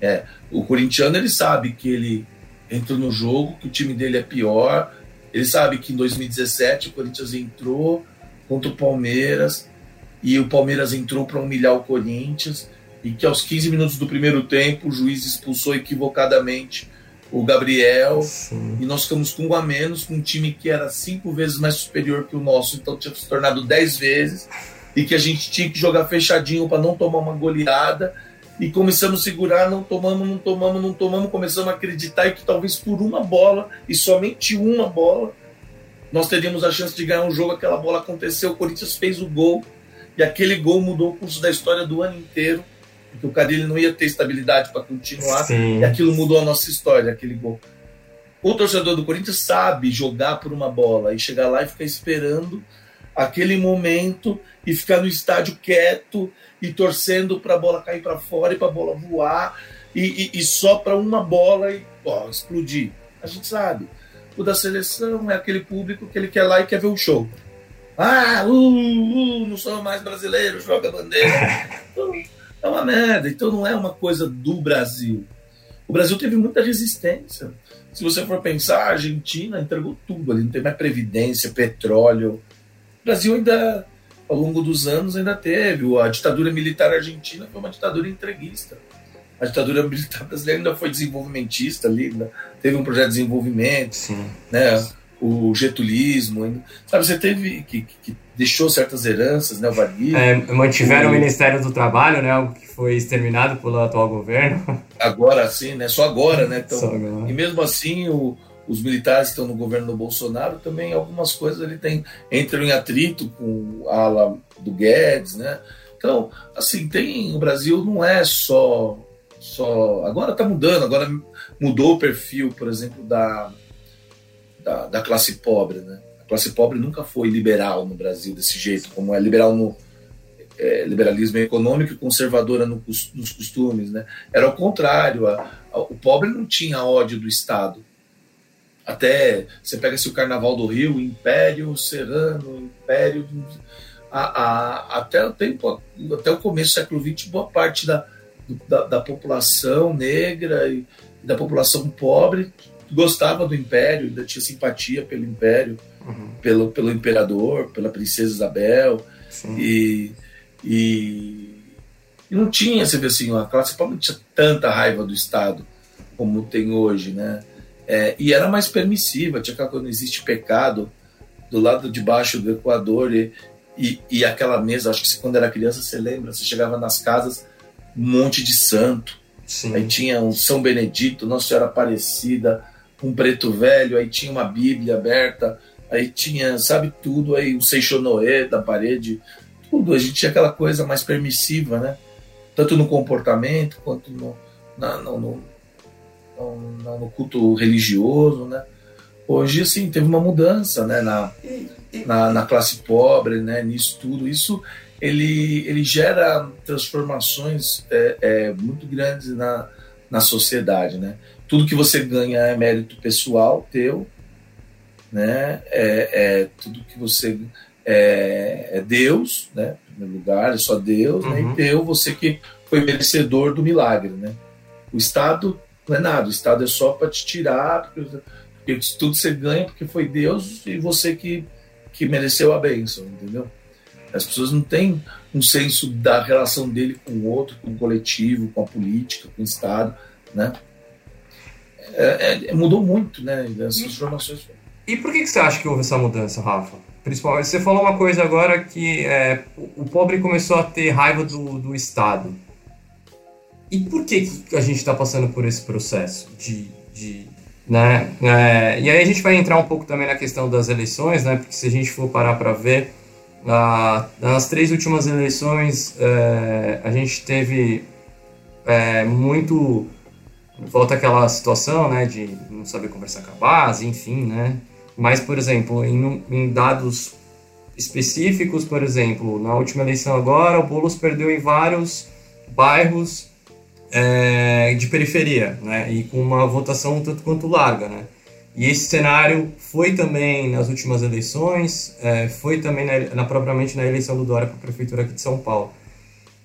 É, o corintiano ele sabe que ele entrou no jogo, que o time dele é pior. Ele sabe que em 2017 o Corinthians entrou contra o Palmeiras e o Palmeiras entrou para humilhar o Corinthians e que aos 15 minutos do primeiro tempo o juiz expulsou equivocadamente o Gabriel Sim. e nós ficamos com um a menos, com um time que era cinco vezes mais superior que o nosso, então tinha se tornado dez vezes e que a gente tinha que jogar fechadinho para não tomar uma goleada e começamos a segurar, não tomamos, não tomamos, não tomamos, começamos a acreditar que talvez por uma bola e somente uma bola nós teríamos a chance de ganhar um jogo. Aquela bola aconteceu, o Corinthians fez o gol e aquele gol mudou o curso da história do ano inteiro, porque o Carilli não ia ter estabilidade para continuar Sim. e aquilo mudou a nossa história, aquele gol. O torcedor do Corinthians sabe jogar por uma bola e chegar lá e ficar esperando aquele momento e ficar no estádio quieto e torcendo para a bola cair para fora e para a bola voar e, e, e só para uma bola e ó, explodir. A gente sabe. O da seleção é aquele público que ele quer lá e quer ver o show. Ah, uh, uh, não sou mais brasileiro, joga bandeira. É uma merda. Então não é uma coisa do Brasil. O Brasil teve muita resistência. Se você for pensar, a Argentina entregou tudo ali, não tem mais previdência, petróleo. O Brasil ainda ao longo dos anos ainda teve. A ditadura militar argentina foi uma ditadura entreguista. A ditadura militar brasileira ainda foi desenvolvimentista ali, teve um projeto de desenvolvimento, Sim. né? o getulismo, ainda, sabe, você teve que, que, deixou certas heranças, né, o Varguilha. É, mantiveram o... o Ministério do Trabalho, né, algo que foi exterminado pelo atual governo. Agora sim, né, só agora, né, então, agora. e mesmo assim o, os militares que estão no governo do Bolsonaro também algumas coisas ele tem entram em atrito com a ala do Guedes, né? Então, assim, tem o Brasil não é só só agora está mudando, agora mudou o perfil, por exemplo, da, da, da classe pobre, né? Classe pobre nunca foi liberal no Brasil desse jeito, como é liberal no é, liberalismo econômico e conservadora no, nos costumes, né? Era o contrário, a, a, o pobre não tinha ódio do Estado até você pega se o Carnaval do Rio, Império Serrano, Império a, até o tempo, até o começo do século XX, boa parte da, da, da população negra e, da população pobre gostava do Império, ainda tinha simpatia pelo Império, uhum. pelo, pelo imperador, pela princesa Isabel e, e, e, não tinha, você vê assim, a classe pobre não tinha tanta raiva do Estado como tem hoje, né? É, e era mais permissiva, tinha aquela quando existe pecado do lado de baixo do Equador e, e, e, aquela mesa, acho que quando era criança você lembra, você chegava nas casas, um monte de santo, Sim. aí tinha um São Benedito, Nossa Senhora Aparecida, um preto velho, aí tinha uma Bíblia aberta, aí tinha, sabe, tudo, aí o Seixonoé da parede, tudo, a gente tinha aquela coisa mais permissiva, né? Tanto no comportamento quanto no, na, no, no no, no culto religioso, né? Hoje, assim, teve uma mudança, né, na, na, na, classe pobre, né, nisso tudo. Isso, ele, ele gera transformações é, é, muito grandes na, na sociedade, né? Tudo que você ganha é mérito pessoal teu, né? É, é tudo que você é, é, Deus, né? Em primeiro lugar, é só Deus, uhum. né? E uhum. teu, você que foi merecedor do milagre, né? O Estado não é nada, o Estado é só para te tirar, porque, porque tudo você ganha porque foi Deus e você que, que mereceu a bênção, entendeu? As pessoas não têm um senso da relação dele com o outro, com o coletivo, com a política, com o Estado, né? É, é, mudou muito, né? Essas informações. E por que, que você acha que houve essa mudança, Rafa? Principalmente, você falou uma coisa agora que é, o pobre começou a ter raiva do, do Estado. E por que, que a gente está passando por esse processo de, de né? É, e aí a gente vai entrar um pouco também na questão das eleições, né? Porque se a gente for parar para ver, nas três últimas eleições é, a gente teve é, muito volta aquela situação, né? De não saber conversar com a base, enfim, né? Mas por exemplo, em, em dados específicos, por exemplo, na última eleição agora, o Boulos perdeu em vários bairros é, de periferia, né? E com uma votação um tanto quanto larga, né? E esse cenário foi também nas últimas eleições, é, foi também na, na, propriamente na eleição do Dória para a prefeitura aqui de São Paulo.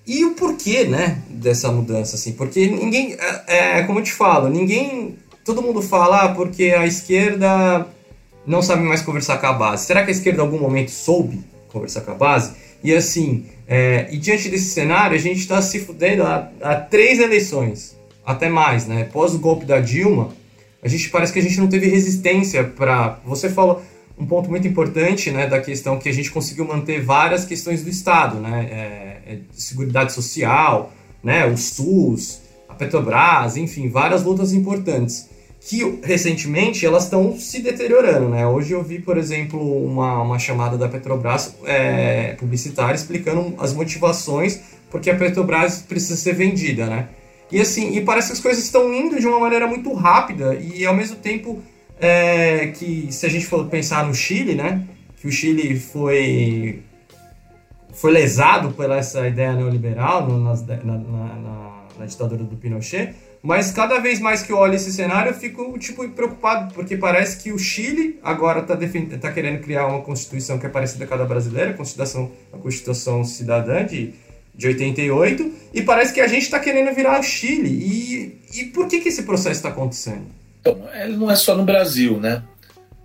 E o porquê, né, dessa mudança, assim? Porque ninguém, é, é como eu te falo, ninguém, todo mundo fala ah, porque a esquerda não sabe mais conversar com a base. Será que a esquerda em algum momento soube conversar com a base? E assim, é, e diante desse cenário, a gente está se fudendo há, há, três eleições, até mais, né? Pós o golpe da Dilma, a gente parece que a gente não teve resistência para. Você falou um ponto muito importante, né, da questão que a gente conseguiu manter várias questões do Estado, né? É, é, Seguridade social, né? O SUS, a Petrobras, enfim, várias lutas importantes que recentemente elas estão se deteriorando, né? Hoje eu vi, por exemplo, uma, uma chamada da Petrobras é, publicitária explicando as motivações porque a Petrobras precisa ser vendida, né? E assim, e parece que as coisas estão indo de uma maneira muito rápida e ao mesmo tempo é, que se a gente for pensar no Chile, né? Que o Chile foi foi lesado por essa ideia neoliberal no, na, na, na, na ditadura do Pinochet mas cada vez mais que eu olho esse cenário, eu fico tipo preocupado, porque parece que o Chile agora está tá querendo criar uma constituição que é parecida com a da brasileira, a Constituição, a Constituição Cidadã de, de 88, e parece que a gente está querendo virar o Chile. E, e por que, que esse processo está acontecendo? Então, ele não é só no Brasil, né?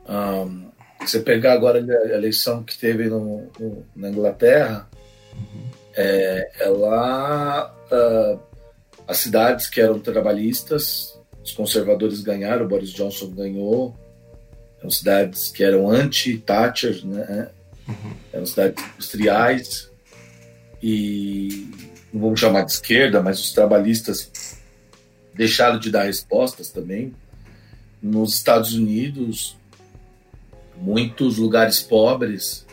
Um, você pegar agora a eleição que teve no, no na Inglaterra, uhum. é, ela. Uh, as cidades que eram trabalhistas, os conservadores ganharam, o Boris Johnson ganhou. Eram cidades que eram anti-Thatcher, né? Uhum. Eram cidades industriais. E não vamos chamar de esquerda, mas os trabalhistas deixaram de dar respostas também. Nos Estados Unidos, muitos lugares pobres.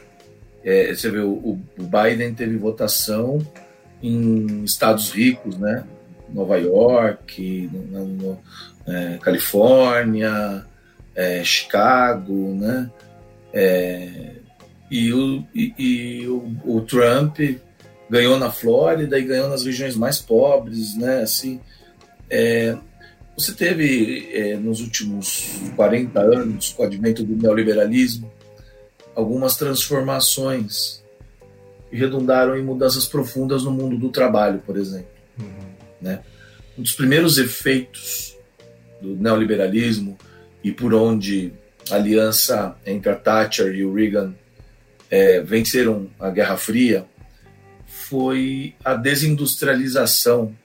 É, você vê, o, o Biden teve votação em estados ricos, né? Nova York, no, no é, Califórnia, é, Chicago, né? É, e o, e, e o, o, Trump ganhou na Flórida e ganhou nas regiões mais pobres, né? Assim, é, você teve é, nos últimos 40 anos, com o advento do neoliberalismo, algumas transformações que redundaram em mudanças profundas no mundo do trabalho, por exemplo. Né? Um dos primeiros efeitos do neoliberalismo e por onde a aliança entre a Thatcher e o Reagan é, venceram a Guerra Fria foi a desindustrialização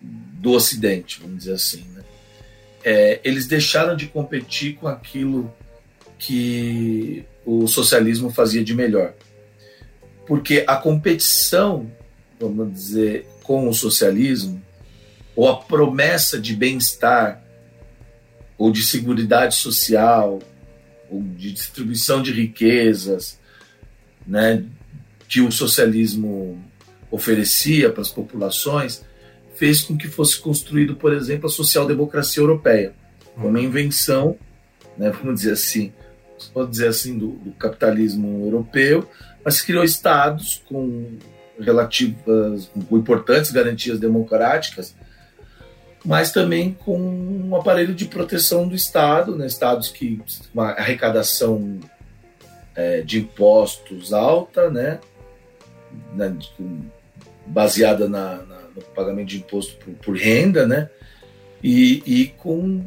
do Ocidente, vamos dizer assim. Né? É, eles deixaram de competir com aquilo que o socialismo fazia de melhor. Porque a competição, vamos dizer, com o socialismo, ou a promessa de bem-estar, ou de segurança social, ou de distribuição de riquezas, né, que o socialismo oferecia para as populações, fez com que fosse construído, por exemplo, a social-democracia europeia, uma invenção, né, vamos dizer assim, pode dizer assim, do, do capitalismo europeu, mas criou estados com relativas, com importantes garantias democráticas, mas também com um aparelho de proteção do Estado, né? estados que uma arrecadação é, de impostos alta, né? Na, baseada na, na, no pagamento de imposto por, por renda, né? E, e com,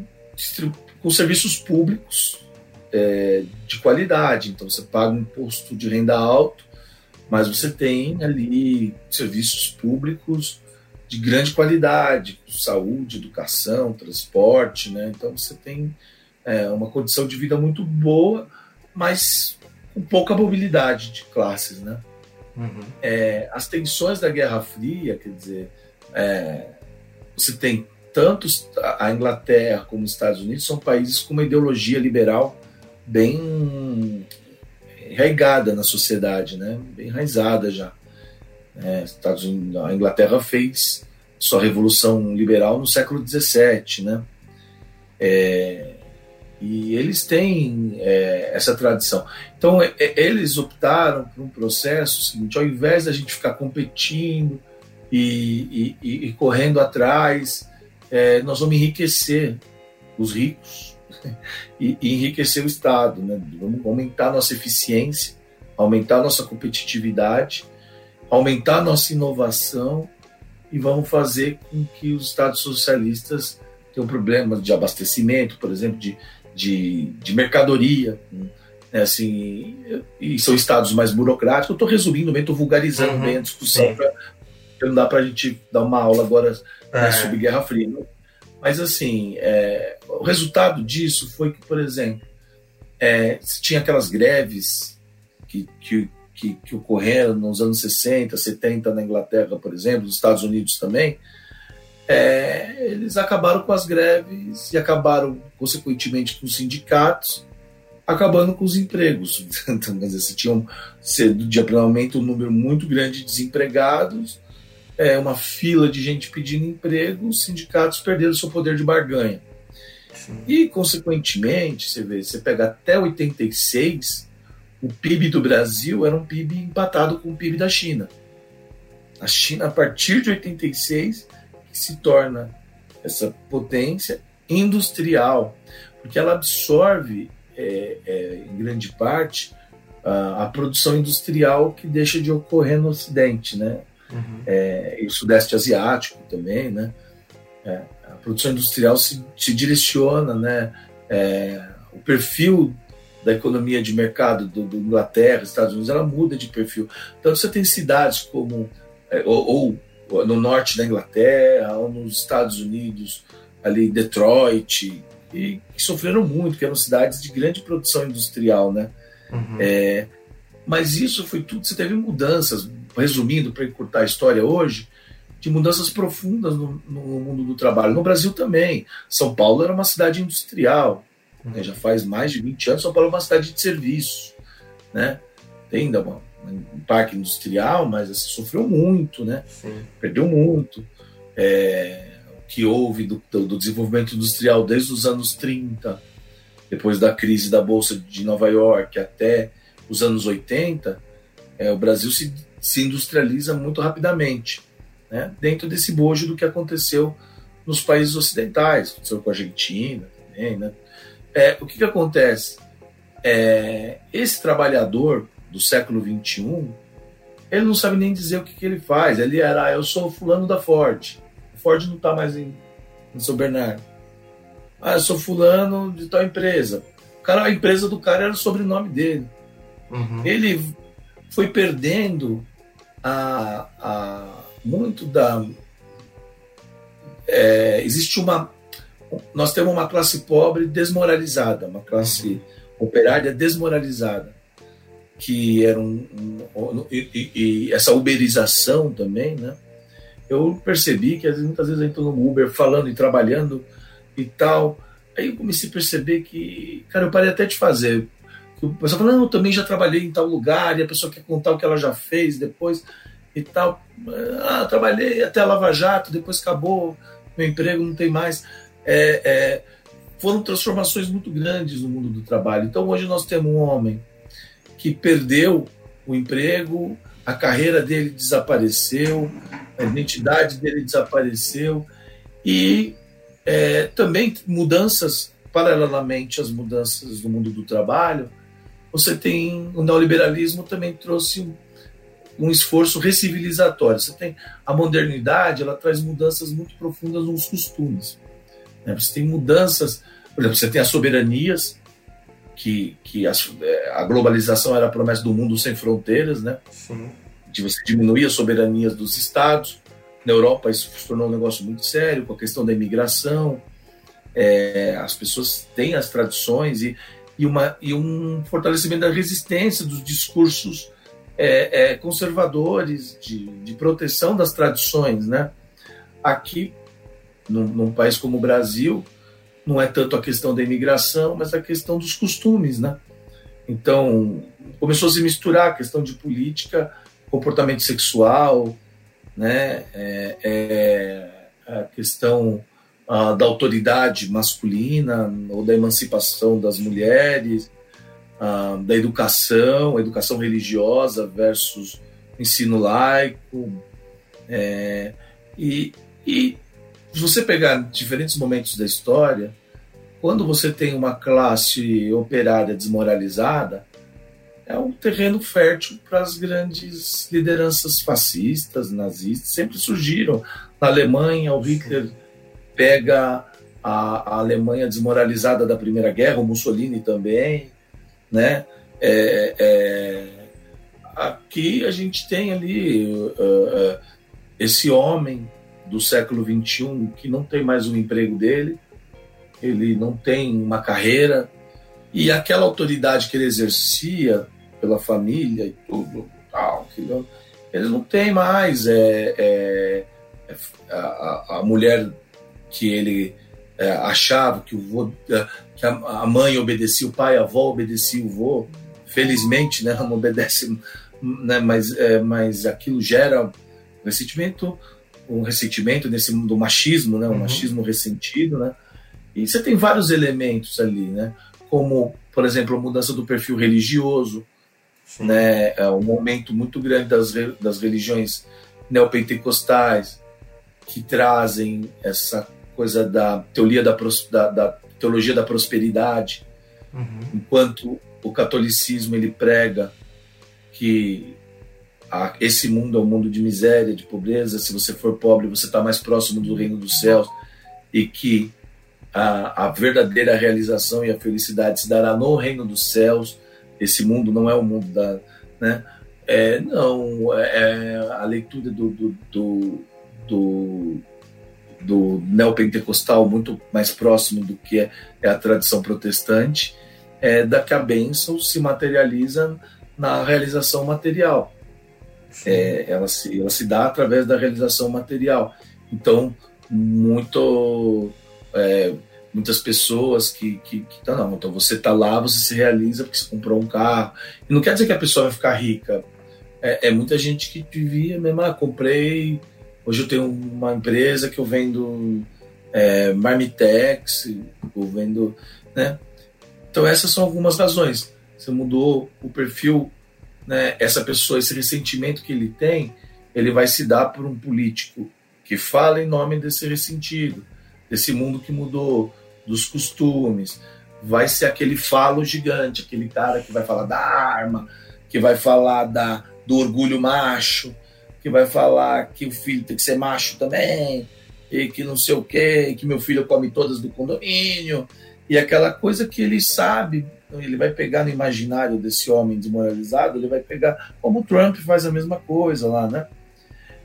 com serviços públicos é, de qualidade. Então você paga um imposto de renda alto mas você tem ali serviços públicos de grande qualidade, saúde, educação, transporte, né? Então você tem é, uma condição de vida muito boa, mas com pouca mobilidade de classes, né? Uhum. É, as tensões da Guerra Fria, quer dizer, é, você tem tanto a Inglaterra como os Estados Unidos são países com uma ideologia liberal bem enraigada na sociedade, né? enraizada já. É, Estados Unidos, a Inglaterra fez sua revolução liberal no século XVII, né? É, e eles têm é, essa tradição. Então, é, é, eles optaram por um processo seguinte: ao invés da gente ficar competindo e, e, e correndo atrás, é, nós vamos enriquecer os ricos e, e enriquecer o Estado. Né? Vamos aumentar nossa eficiência, aumentar nossa competitividade, aumentar nossa inovação e vamos fazer com que os Estados socialistas tenham problemas de abastecimento, por exemplo, de, de, de mercadoria. Né? Assim, e são estados mais burocráticos. Eu estou resumindo bem, estou vulgarizando uhum, bem a discussão, pra, não dá para a gente dar uma aula agora né, é. sobre Guerra Fria. Mas, assim, é, o resultado disso foi que, por exemplo, é, tinha aquelas greves que, que, que, que ocorreram nos anos 60, 70 na Inglaterra, por exemplo, nos Estados Unidos também, é, eles acabaram com as greves e acabaram, consequentemente, com os sindicatos, acabando com os empregos. Então, quer dizer, você tinha você, do dia para um número muito grande de desempregados, é, uma fila de gente pedindo emprego, os sindicatos perderam seu poder de barganha. Sim. E, consequentemente, você vê, você pega até 86, o PIB do Brasil era um PIB empatado com o PIB da China. A China, a partir de 86, se torna essa potência industrial, porque ela absorve, é, é, em grande parte, a, a, produção industrial que deixa de ocorrer no Ocidente, né? Uhum. É, e o Sudeste Asiático também, né? É, a produção industrial se, se direciona, né? É, o perfil da economia de mercado do, do, Inglaterra, Estados Unidos, ela muda de perfil. Então você tem cidades como é, ou, ou, no norte da Inglaterra, ou nos Estados Unidos, ali Detroit, e que sofreram muito, que eram cidades de grande produção industrial, né? Uhum. É, mas isso foi tudo, você teve mudanças, resumindo, para encurtar a história hoje, de mudanças profundas no, no, mundo do trabalho. No Brasil também. São Paulo era uma cidade industrial. Né? Já faz mais de 20 anos, São Paulo é uma cidade de serviço. Né? Tem ainda uma, um parque industrial, mas assim, sofreu muito, né? Sim. Perdeu muito. É, o que houve do, do, desenvolvimento industrial desde os anos 30, depois da crise da Bolsa de Nova York até os anos 80, é, o Brasil se se industrializa muito rapidamente, né? dentro desse bojo do que aconteceu nos países ocidentais, aconteceu com a Argentina também. Né? É, o que, que acontece? É, esse trabalhador do século XXI, ele não sabe nem dizer o que, que ele faz. Ele era, ah, eu sou fulano da Ford. O Ford não está mais em, em São Bernardo. Ah, eu sou fulano de tal empresa. O cara, a empresa do cara era o sobrenome dele. Uhum. Ele foi perdendo a, a muito da. É, existe uma. Nós temos uma classe pobre desmoralizada, uma classe operária desmoralizada, que era um. um e, e, essa uberização também, né? Eu percebi que muitas vezes eu entro no Uber falando e trabalhando e tal. Aí eu comecei a perceber que, cara, eu parei até de fazer o pessoal fala, não, eu também já trabalhei em tal lugar, e a pessoa quer contar o que ela já fez depois e tal. Ah, trabalhei até Lava Jato, depois acabou, meu emprego não tem mais. É, é, foram transformações muito grandes no mundo do trabalho. Então hoje nós temos um homem que perdeu o emprego, a carreira dele desapareceu, a identidade dele desapareceu e é, também mudanças paralelamente às mudanças no mundo do trabalho, você tem o neoliberalismo também trouxe um, um esforço recivilizatório. Você tem a modernidade, ela traz mudanças muito profundas nos costumes. Né? Você tem mudanças, por exemplo, você tem as soberanias, que, que as, é, a globalização era a promessa do mundo sem fronteiras, né? Sim. De você diminuir as soberanias dos estados. Na Europa isso se tornou um negócio muito sério com a questão da imigração. É, as pessoas têm as tradições e, e, uma, e um fortalecimento da resistência dos discursos é, é, conservadores de, de, proteção das tradições, né? Aqui, num, num, país como o Brasil, não é tanto a questão da imigração, mas a questão dos costumes, né? Então, começou a se misturar a questão de política, comportamento sexual, né? É, é a questão uh, da autoridade masculina ou da emancipação das mulheres, uh, da educação, educação religiosa versus ensino laico. É, e, e se você pegar diferentes momentos da história, quando você tem uma classe operária desmoralizada, é um terreno fértil para as grandes lideranças fascistas, nazistas, sempre surgiram. Na Alemanha, o Hitler pega a, a, Alemanha desmoralizada da Primeira Guerra, o Mussolini também, né? É, é, aqui a gente tem ali uh, esse homem do século XXI que não tem mais um emprego dele, ele não tem uma carreira e aquela autoridade que ele exercia pela família e tudo, tal, eles não têm mais é, é, é a, a, mulher que ele é, achava que o vô, é, que a, mãe obedecia o pai, a avó obedecia o vô. Felizmente, né, não obedece, né, mas, é, mas aquilo gera ressentimento, um ressentimento nesse do machismo, né, um uhum. machismo ressentido, né. E você tem vários elementos ali, né, como, por exemplo, a mudança do perfil religioso, Sim. né, é um aumento muito grande das, das religiões neopentecostais que trazem essa coisa da teoria da, da, da teologia da prosperidade, uhum. enquanto o catolicismo ele prega que a, esse mundo é um mundo de miséria, de pobreza. Se você for pobre, você está mais próximo do reino dos céus e que a, a, verdadeira realização e a felicidade se dará no reino dos céus. Esse mundo não é o mundo da, né? É, não, é, é a leitura do, do, do, do do neopentecostal muito mais próximo do que é, é a tradição protestante, é da que a bênção se materializa na realização material. É, ela, se, ela se dá através da realização material. Então, muito, é, muitas pessoas que, que, que tá, não, então você está lá, você se realiza porque você comprou um carro. E não quer dizer que a pessoa vai ficar rica. É, é muita gente que vivia mesmo, ah, comprei Hoje eu tenho uma empresa que eu vendo é, marmitex, eu vendo, né? Então essas são algumas razões. Você mudou o perfil, né? Essa pessoa, esse ressentimento que ele tem, ele vai se dar por um político que fala em nome desse ressentido, desse mundo que mudou, dos costumes. Vai ser aquele falo gigante, aquele cara que vai falar da arma, que vai falar da, do orgulho macho, que vai falar que o filho tem que ser macho também, e que não sei o quê, que meu filho come todas do condomínio, e aquela coisa que ele sabe, ele vai pegar no imaginário desse homem desmoralizado, ele vai pegar, como o Trump faz a mesma coisa lá, né?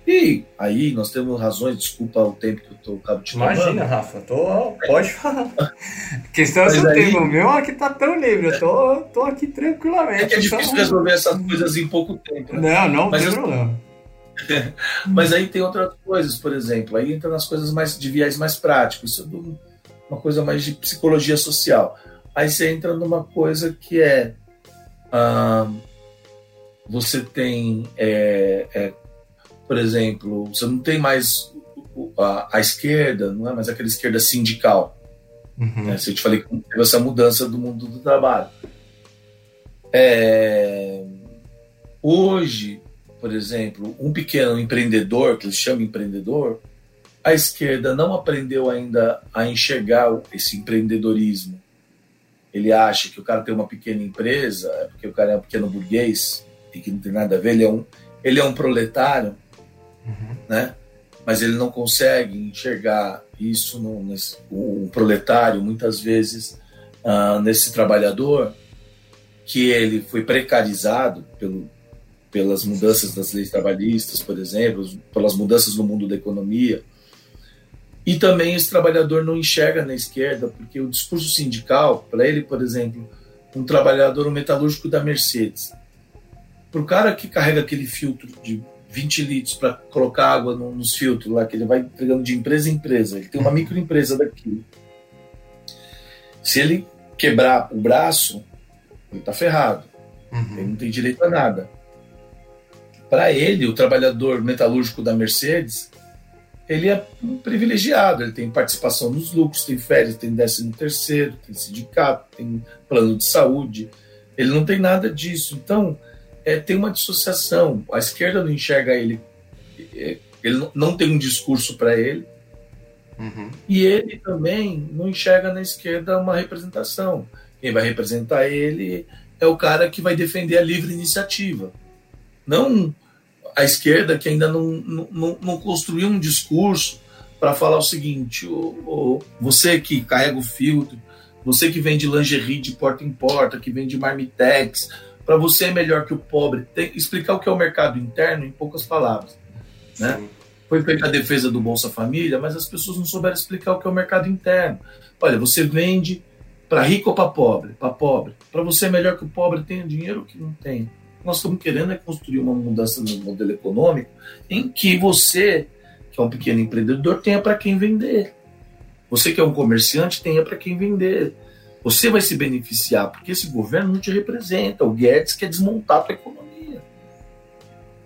E aí nós temos razões, desculpa o tempo que eu tô acabo te Imagina, Rafa, tô, pode falar. questão é seu aí... tempo, o meu aqui tá tão livre, eu tô, tô aqui tranquilamente. É que é difícil então... resolver essas coisas em pouco tempo. Né? Não, não Mas tem problema. Mas aí tem outras coisas, por exemplo, aí entra nas coisas mais de viés mais práticos, isso é uma coisa mais de psicologia social. Aí você entra numa coisa que é ah, você tem, é, é, por exemplo, você não tem mais a, a, esquerda, não é mais aquela esquerda sindical. Uhum. Né? Se eu te falei que teve essa mudança do mundo do trabalho. É, hoje por exemplo, um pequeno empreendedor, que eles chamam empreendedor, a esquerda não aprendeu ainda a enxergar esse empreendedorismo. Ele acha que o cara tem uma pequena empresa, é porque o cara é um pequeno burguês e que não tem nada a ver, ele é um, ele é um proletário, uhum. né? mas ele não consegue enxergar isso no, nesse, um proletário, muitas vezes, uh, nesse trabalhador, que ele foi precarizado pelo, pelas mudanças das leis trabalhistas, por exemplo, pelas mudanças no mundo da economia. E também esse trabalhador não enxerga na esquerda, porque o discurso sindical, para ele, por exemplo, um trabalhador, um metalúrgico da Mercedes, para o cara que carrega aquele filtro de 20 litros para colocar água nos filtros lá, que ele vai entregando de empresa em empresa, ele tem uma microempresa daqui. Se ele quebrar o braço, ele está ferrado. Uhum. Ele não tem direito a nada para ele, o trabalhador metalúrgico da Mercedes, ele é um privilegiado, ele tem participação nos lucros, tem férias, tem décimo terceiro, tem sindicato, tem plano de saúde, ele não tem nada disso. Então, é, tem uma dissociação. A esquerda não enxerga ele, é, ele não tem um discurso para ele, uhum. e ele também não enxerga na esquerda uma representação. Quem vai representar ele é o cara que vai defender a livre iniciativa. Não a esquerda que ainda não, não, não construiu um discurso para falar o seguinte: o, o, você que carrega o filtro, você que vende lingerie de porta em porta, que vende marmitex, para você é melhor que o pobre. Tem, explicar o que é o mercado interno em poucas palavras. Né? Foi feita a defesa do Bolsa Família, mas as pessoas não souberam explicar o que é o mercado interno. Olha, você vende para rico ou para pobre? Para pobre. Para você é melhor que o pobre tenha dinheiro que não tem. Nós estamos querendo é construir uma mudança no modelo econômico em que você, que é um pequeno empreendedor, tenha para quem vender. Você que é um comerciante, tenha para quem vender. Você vai se beneficiar, porque esse governo não te representa. O Guedes quer desmontar a tua economia.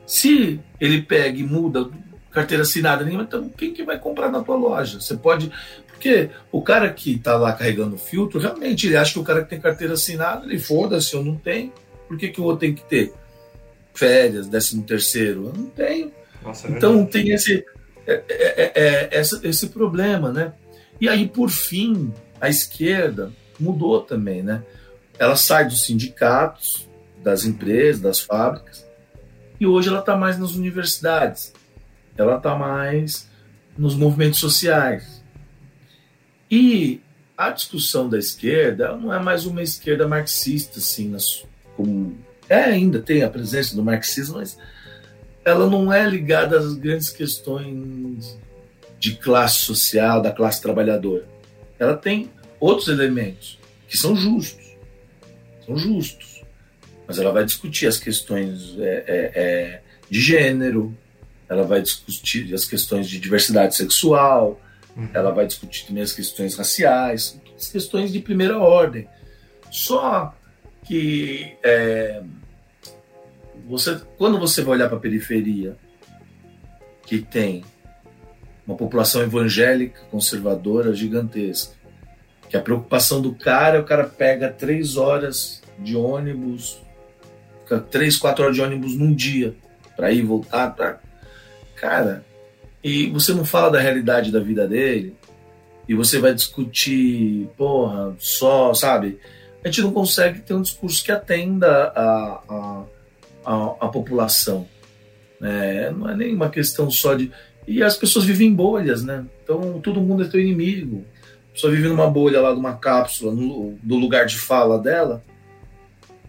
Se ele pega e muda carteira assinada então quem que vai comprar na tua loja? Você pode. Porque o cara que está lá carregando o filtro, realmente, ele acha que o cara que tem carteira assinada, ele foda-se, eu não tenho. Por que, que o outro tem que ter? Férias, décimo terceiro? Eu não tenho. Nossa, é então tem esse, é, é, é, é esse problema, né? E aí, por fim, a esquerda mudou também, né? Ela sai dos sindicatos, das empresas, das fábricas, e hoje ela está mais nas universidades, ela está mais nos movimentos sociais. E a discussão da esquerda não é mais uma esquerda marxista, assim, nas, como, é ainda tem a presença do marxismo, mas ela não é ligada às grandes questões de classe social, da classe trabalhadora. Ela tem outros elementos que são justos, são justos, mas ela vai discutir as questões é, é, é, de gênero, ela vai discutir as questões de diversidade sexual, uhum. ela vai discutir também as questões raciais, as questões de primeira ordem. Só que é, você, quando você vai olhar para a periferia, que tem uma população evangélica, conservadora, gigantesca, que a preocupação do cara, o cara pega três horas de ônibus, fica três, quatro horas de ônibus num dia para ir voltar, pra... cara, e você não fala da realidade da vida dele, e você vai discutir, porra, só, sabe? A gente não consegue ter um discurso que atenda a, a, a, a população. É, não é nem uma questão só de. E as pessoas vivem em bolhas, né? Então todo mundo é teu inimigo pessoa vive numa bolha lá, numa cápsula, no, do lugar de fala dela,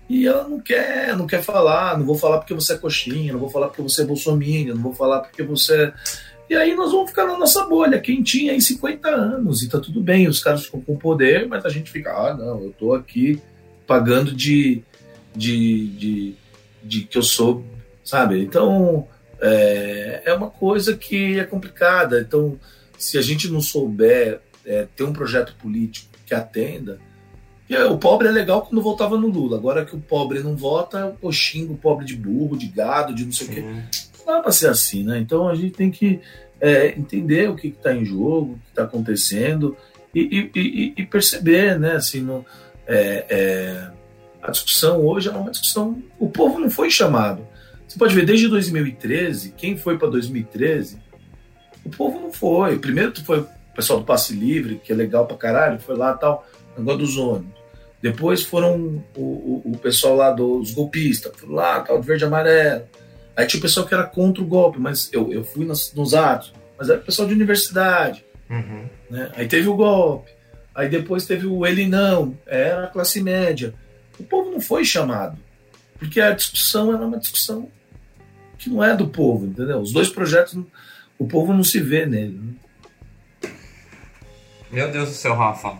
e ela não quer, não quer falar, não vou falar porque você é coxinha, não vou falar porque você é bolsominion, não vou falar porque você é... E aí nós vamos ficar na nossa bolha, quem tinha aí 50 anos, e tá tudo bem, os caras ficam com poder, mas a gente fica, ah, não, eu tô aqui pagando de, de, de, de que eu sou, sabe? Então, é, é uma coisa que é complicada. Então, se a gente não souber é, ter um projeto político que atenda. O pobre é legal quando votava no Lula. Agora que o pobre não vota, eu xingo o pobre de burro, de gado, de não sei o quê. Não dá para ser assim, né? Então a gente tem que é, entender o que está em jogo, o que está acontecendo e, e, e, perceber, né? Assim, no, é, é, a discussão hoje é uma discussão. O povo não foi chamado. Você pode ver desde 2013, quem foi para 2013, o povo não foi. Primeiro foi pessoal do Passe Livre, que é legal pra caralho, foi lá tal, negócio dos ônibus. Depois foram o, o, o pessoal lá dos golpistas, foi lá, tal, de verde e amarelo. Aí tinha o pessoal que era contra o golpe, mas eu, eu fui nos, nos atos, mas era o pessoal de universidade. Uhum. Né? Aí teve o golpe. Aí depois teve o ele não, era a classe média. O povo não foi chamado, porque a discussão era uma discussão que não é do povo, entendeu? Os dois projetos, o povo não se vê nele. Né? Meu Deus do céu, Rafa.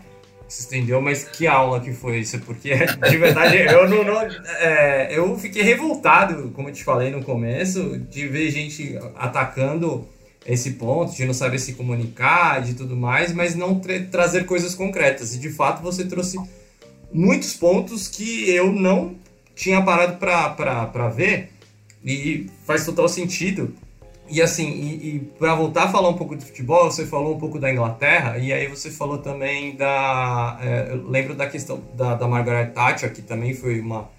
Se estendeu, mas que aula que foi isso? Porque, de verdade, eu não. não é, eu fiquei revoltado, como eu te falei no começo, de ver gente atacando esse ponto, de não saber se comunicar, de tudo mais, mas não tra trazer coisas concretas. E de fato você trouxe muitos pontos que eu não tinha parado para ver e faz total sentido. E assim, e, e para voltar a falar um pouco de futebol, você falou um pouco da Inglaterra, e aí você falou também da. É, eu lembro da questão da, da Margaret Thatcher, que também foi uma,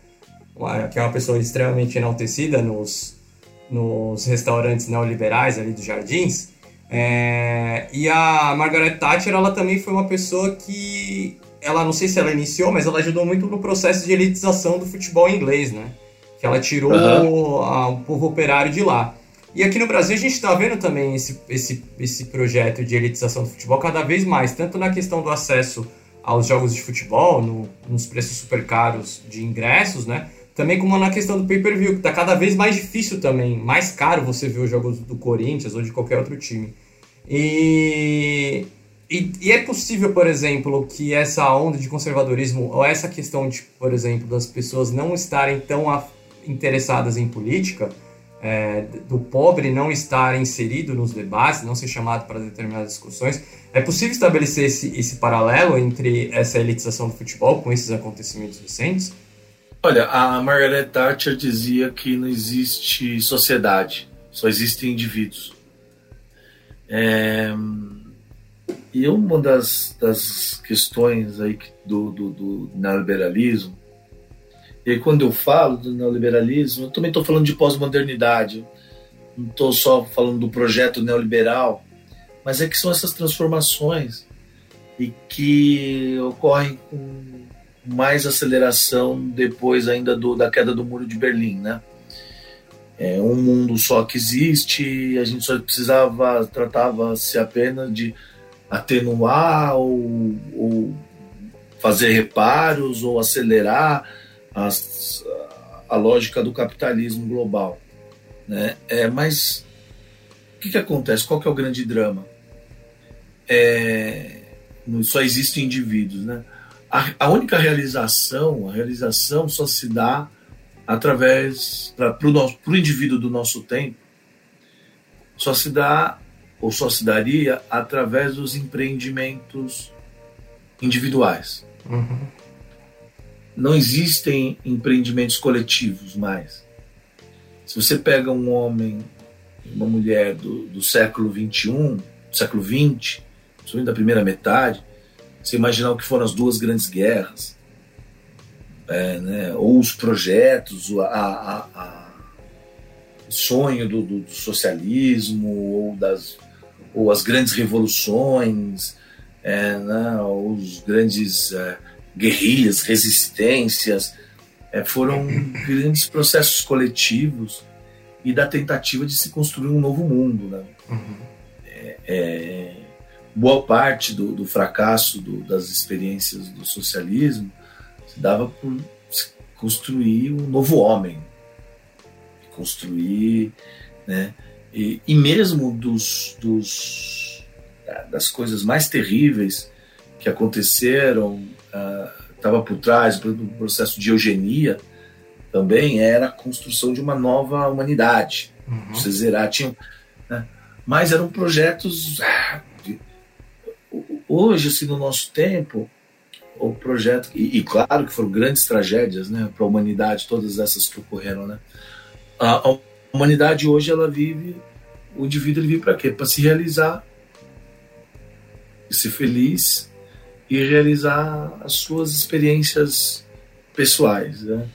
uma. que é uma pessoa extremamente enaltecida nos, nos restaurantes neoliberais ali dos jardins. É, e a Margaret Thatcher, ela também foi uma pessoa que. Ela não sei se ela iniciou, mas ela ajudou muito no processo de elitização do futebol inglês, né? Que ela tirou uhum. a, o povo operário de lá. E aqui no Brasil a gente está vendo também esse, esse, esse projeto de elitização do futebol cada vez mais, tanto na questão do acesso aos jogos de futebol, no, nos preços super caros de ingressos, né? Também como na questão do pay-per-view, que está cada vez mais difícil também, mais caro você ver os jogos do Corinthians ou de qualquer outro time. E, e, e, é possível, por exemplo, que essa onda de conservadorismo, ou essa questão, de, por exemplo, das pessoas não estarem tão interessadas em política, é, do pobre não estar inserido nos debates, não ser chamado para determinadas discussões, é possível estabelecer esse, esse paralelo entre essa elitização do futebol com esses acontecimentos recentes? Olha, a Margaret Thatcher dizia que não existe sociedade, só existem indivíduos. É, e uma das, das questões aí do, do, do neoliberalismo, e aí quando eu falo do neoliberalismo, eu também estou falando de pós-modernidade, não estou só falando do projeto neoliberal, mas é que são essas transformações e que ocorrem com mais aceleração depois ainda do, da queda do muro de Berlim, né? É um mundo só que existe, a gente só precisava, tratava-se apenas de atenuar ou, ou fazer reparos ou acelerar as, a lógica do capitalismo global. Né? É, mas o que, que acontece? Qual que é o grande drama? É, só existem indivíduos. Né? A, a, única realização, a realização só se dá através, para o indivíduo do nosso tempo, só se dá ou só se daria através dos empreendimentos individuais. Uhum. Não existem empreendimentos coletivos mais. Se você pega um homem, uma mulher do, do século XXI, do século XX, principalmente da primeira metade, você imaginar o que foram as duas grandes guerras, é, né, ou os projetos, o sonho do, do, socialismo ou das ou as grandes revoluções, é, né, os grandes é, guerrilhas, resistências, é, foram grandes processos coletivos e da tentativa de se construir um novo mundo. Né? Uhum. É, é, boa parte do, do fracasso do, das experiências do socialismo se dava por construir um novo homem, construir né, e, e mesmo dos, dos, das coisas mais terríveis que aconteceram, estava uh, por trás do processo de eugenia, também era a construção de uma nova humanidade. Uhum. Você zerar, tinham, né? mas eram projetos. Ah, de, hoje, assim, no nosso tempo, o projeto, e, e, claro que foram grandes tragédias né, para a humanidade, todas essas que ocorreram. Né? A, a humanidade hoje ela vive, o indivíduo ele vive para quê? Para se realizar, ser feliz e realizar as suas experiências pessoais. Né?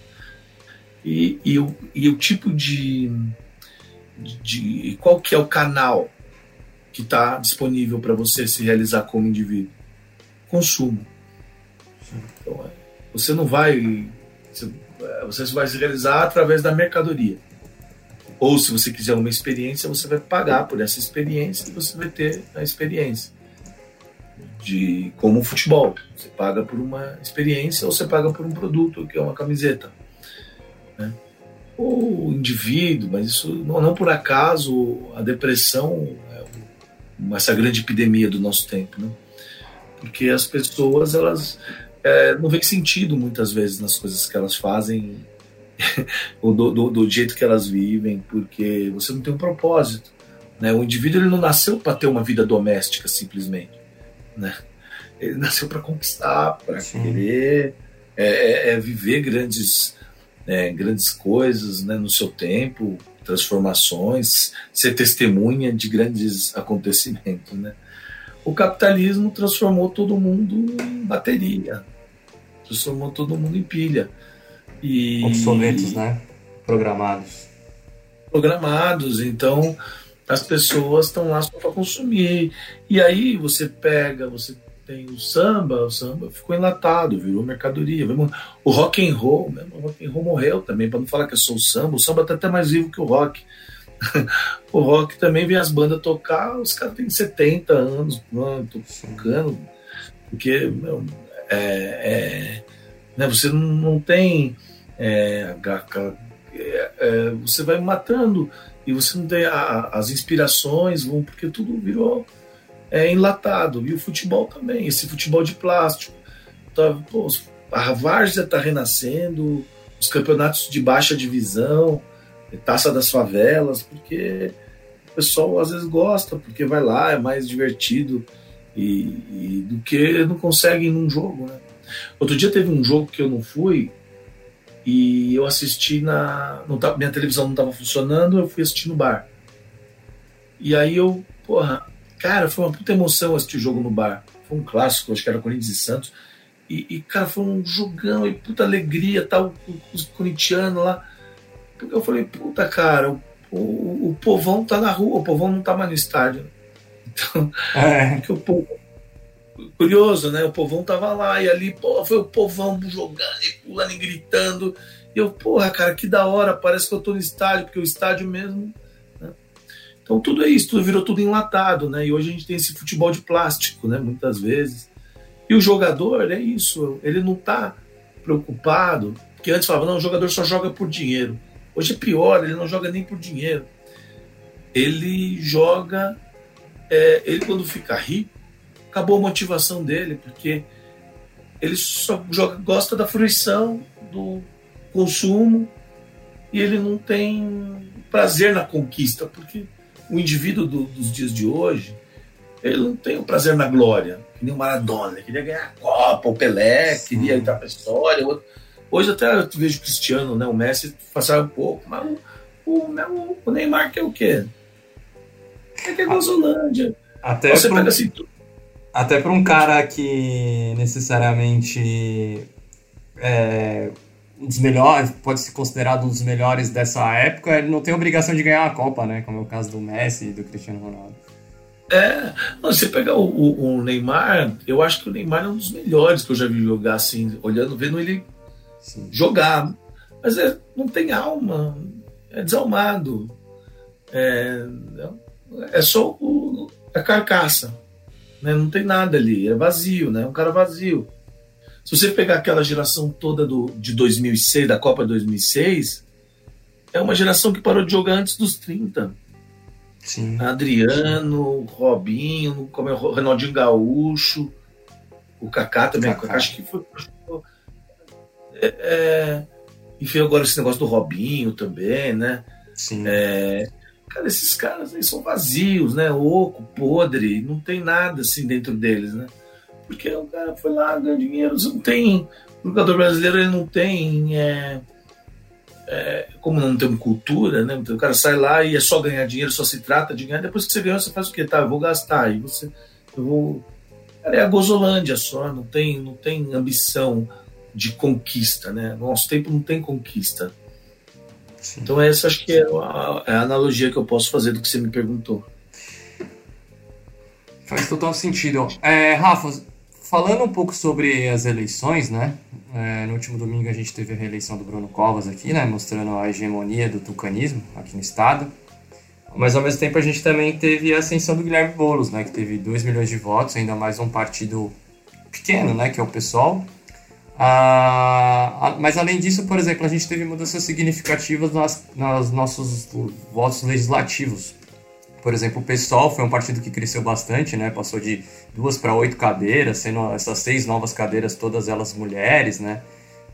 E, e, o, e o tipo de, de. Qual que é o canal que está disponível para você se realizar como indivíduo? Consumo. Então, é, você não vai. Você vai se realizar através da mercadoria. Ou se você quiser uma experiência, você vai pagar por essa experiência e você vai ter a experiência. De como o futebol. Você paga por uma experiência ou você paga por um produto, que é uma camiseta. Né? Ou indivíduo, mas isso não, não por acaso a depressão é essa grande epidemia do nosso tempo. Né? Porque as pessoas elas é, não veem sentido muitas vezes nas coisas que elas fazem do, do, do, jeito que elas vivem, porque você não tem um propósito. Né? O indivíduo ele não nasceu para ter uma vida doméstica simplesmente. Né? Ele nasceu para conquistar, para querer é, é, é, viver grandes, é, grandes coisas né, no seu tempo, transformações, ser testemunha de grandes acontecimentos. Né? O capitalismo transformou todo mundo em bateria, transformou todo mundo em pilha. E... Obsoletos, né? Programados. Programados, então as pessoas estão lá só para consumir. E aí você pega, você tem o samba, o samba ficou enlatado, virou mercadoria. O rock and roll, mesmo, o rock and roll morreu também, para não falar que é só o samba, o samba tá até mais vivo que o rock. o rock também vem as bandas tocar, os caras têm 70 anos, mano, tocando, porque meu, é, é, né, você não, não tem é, é, é, você vai matando e você não tem a, as inspirações vão porque tudo virou é enlatado. E o futebol também, esse futebol de plástico. Tá, pô, a Várzea está renascendo, os campeonatos de baixa divisão, taça das favelas, porque o pessoal às vezes gosta, porque vai lá, é mais divertido e, e do que não consegue num jogo. Né? Outro dia teve um jogo que eu não fui e eu assisti na. Não tá, minha televisão não estava funcionando, eu fui assistir no bar. E aí eu, porra, cara, foi uma puta emoção assistir o jogo no bar. Foi um clássico, acho que era Corinthians e Santos. E, e, cara, foi um jogão e puta alegria, tal, os corintianos lá. Porque eu falei, puta, cara, o, o, o povão tá na rua, o povão não tá mais no estádio. Então, é. o povo, curioso, né? O povão tava lá e ali, pô, foi o povão jogando e pulando e gritando. E eu, porra, cara, que da hora, parece que eu tô no estádio, porque o estádio mesmo. Né? Então tudo é isso, tudo virou tudo enlatado, né? E hoje a gente tem esse futebol de plástico, né? Muitas vezes. E o jogador é isso, ele não tá preocupado, porque antes falava, não, o jogador só joga por dinheiro. Hoje é pior, ele não joga nem por dinheiro. Ele joga, é, ele quando fica rico, acabou a motivação dele, porque ele só joga, gosta da fruição, do consumo, e ele não tem prazer na conquista, porque o indivíduo do, dos dias de hoje, ele não tem o prazer na glória, que nem o Maradona, ele queria ganhar a Copa, o Pelé, Sim. queria entrar para a história. Hoje até eu vejo o Cristiano, né, o Messi passar um pouco, mas o, o, o Neymar que é o quê? É que é Gozolândia. Até Você pega assim, até para um cara que necessariamente é um dos melhores, pode ser considerado um dos melhores dessa época, ele não tem obrigação de ganhar a Copa, né? Como é o caso do Messi e do Cristiano Ronaldo. É, você pegar o, o, o, Neymar, eu acho que o Neymar é um dos melhores que eu já vi jogar, assim, olhando, vendo ele Sim. jogar. Mas é, não tem alma, é desalmado. É, é só o, a carcaça né? Não tem nada ali, é vazio, né? É um cara vazio. Se você pegar aquela geração toda do, de 2006, da Copa 2006, é uma geração que parou de jogar antes dos 30. Sim. Adriano, Robinho, como é, o Ronaldinho Gaúcho, o Kaká também, Kaká. acho que foi. É, é, enfim, agora esse negócio do Robinho também, né? Sim. É, Cara, esses caras aí são vazios, né? Oco, podre, não tem nada assim dentro deles, né? Porque o cara foi lá, ganhou dinheiro, não tem. O jogador brasileiro ele não tem. É, é, como não tem cultura, né? Então, o cara sai lá e é só ganhar dinheiro, só se trata de ganhar. Depois que você ganhou, você faz o quê? Tá, eu vou gastar. E você. Eu vou. Cara, é a gozolândia só, não tem, não tem ambição de conquista, né? No nosso tempo não tem conquista. Sim. Então essa acho que é a, é a, analogia que eu posso fazer do que você me perguntou. Faz total sentido. É, Rafa, falando um pouco sobre as eleições, né? É, no último domingo a gente teve a reeleição do Bruno Covas aqui, né? Mostrando a hegemonia do tucanismo aqui no estado. Mas ao mesmo tempo a gente também teve a ascensão do Guilherme Boulos, né? Que teve 2 milhões de votos, ainda mais um partido pequeno, né? Que é o PSOL. Mas além disso, por exemplo, a gente teve mudanças significativas nas, nas nossos votos legislativos. Por exemplo, o PSOL foi um partido que cresceu bastante, né? Passou de duas para oito cadeiras, sendo essas seis novas cadeiras, todas elas mulheres, né?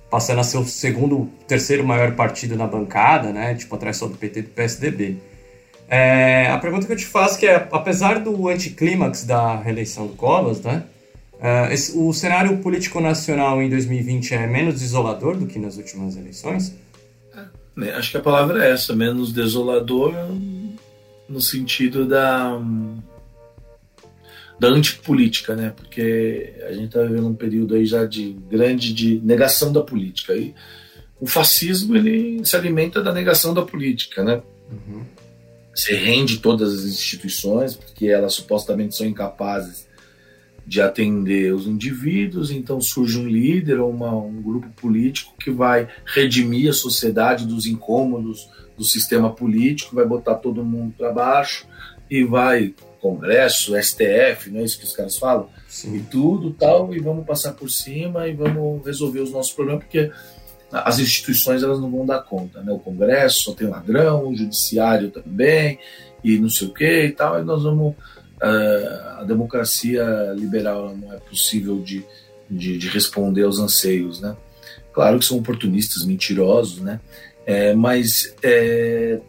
Passando a ser o segundo, terceiro maior partido na bancada, né? Tipo, atrás só do PT e do PSDB. É, a pergunta que eu te faço é, apesar do anticlímax da reeleição do Covas, né? Uh, esse, o cenário político nacional em 2020 é menos desolador do que nas últimas eleições? É, acho que a palavra é essa, menos desolador no sentido da da antipolítica, né? Porque a gente está vivendo um período aí já de grande de negação da política. E o fascismo ele se alimenta da negação da política, né? Uhum. Você rende todas as instituições porque elas supostamente são incapazes de atender os indivíduos, então surge um líder ou uma, um grupo político que vai redimir a sociedade dos incômodos do sistema político, vai botar todo mundo para baixo e vai Congresso, STF, não é isso que os caras falam? Sim. E tudo tal, e vamos passar por cima e vamos resolver os nossos problemas, porque as instituições elas não vão dar conta, né? O Congresso só tem ladrão, o Judiciário também, e não sei o que e tal, e nós vamos a, a democracia liberal não é possível de, de, de, responder aos anseios, né? Claro que são oportunistas, mentirosos, né? É, mas é,